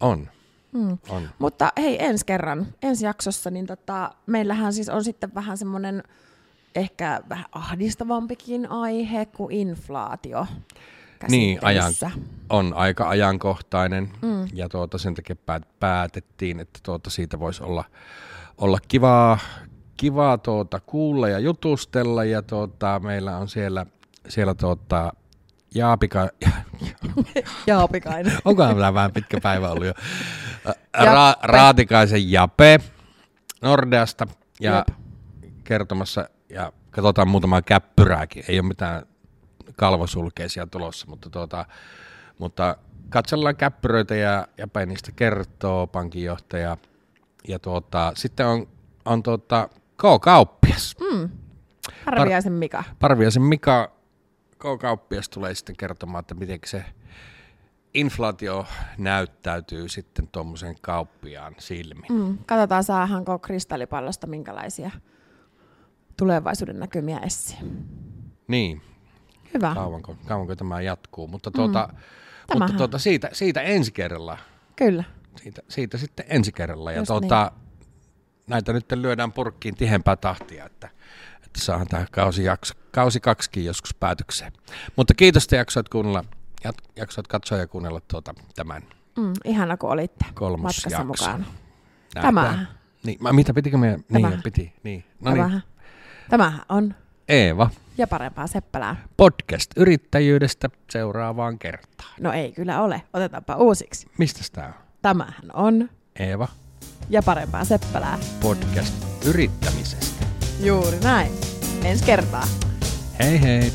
On, Mm. on. Mutta hei, ensi kerran, ensi jaksossa, niin tota, meillähän siis on sitten vähän semmoinen ehkä vähän ahdistavampikin aihe kuin inflaatio. Niin, ajan, on aika ajankohtainen Mm. ja tuota, sen takia päät- päätettiin, että tuota, siitä voisi olla, olla kivaa, kivaa tuota, kuulla ja jutustella ja tuota, meillä on siellä, siellä tuota, Jaapika, Jaapikainen. onkohan vähän pitkä päivä ollut jo. Ra- Raatikaisen Jape Nordeasta ja Jep. kertomassa ja katsotaan muutamaa käppyrääkin, ei ole mitään kalvosulkeisia tulossa, mutta, tuota, mutta katsellaan käppyröitä ja Jape niistä kertoo pankinjohtaja ja tuota, sitten on, on tuota, K-kauppias. Mm. Harviaisen Mika. Parviaisen Mika K-kauppias tulee sitten kertomaan, että miten se inflaatio näyttäytyy sitten tuommoisen kauppiaan silmiin. Mm. Katsotaan, saahanko kristallipallosta minkälaisia tulevaisuuden näkymiä esiin. Niin, Hyvä. kauanko, kauanko tämä jatkuu, mutta, tuota, mutta Tämähän- tuota, siitä, siitä ensi kerralla. Kyllä. Siitä, siitä sitten ensi kerralla. Ja tuota, näitä nyt lyödään purkkiin tihempää tahtia, että, että saadaan tämä kausi, jakso, kausi kaksikin joskus päätökseen. Mutta kiitos, että jaksoit, kuunnella, jat- jaksoit katsoa ja kuunnella tuota, tämän Mm. Ihana, kun olitte matkassa mukana. Tämä. Niin, mä, mitä pitikö meidän? Niin, Tämä. piti. Niin. No niin, Tämähän, tämähän on Eeva, ja parempaa seppälää. podcast yrittäjyydestä seuraavaan kertaan. No ei kyllä ole. Otetaanpa uusiksi. Mistä tämä on? Tämähän on Eeva, ja parempaa seppälää. podcast yrittämisestä. Juuri näin. Ensi kertaa. Hei hei!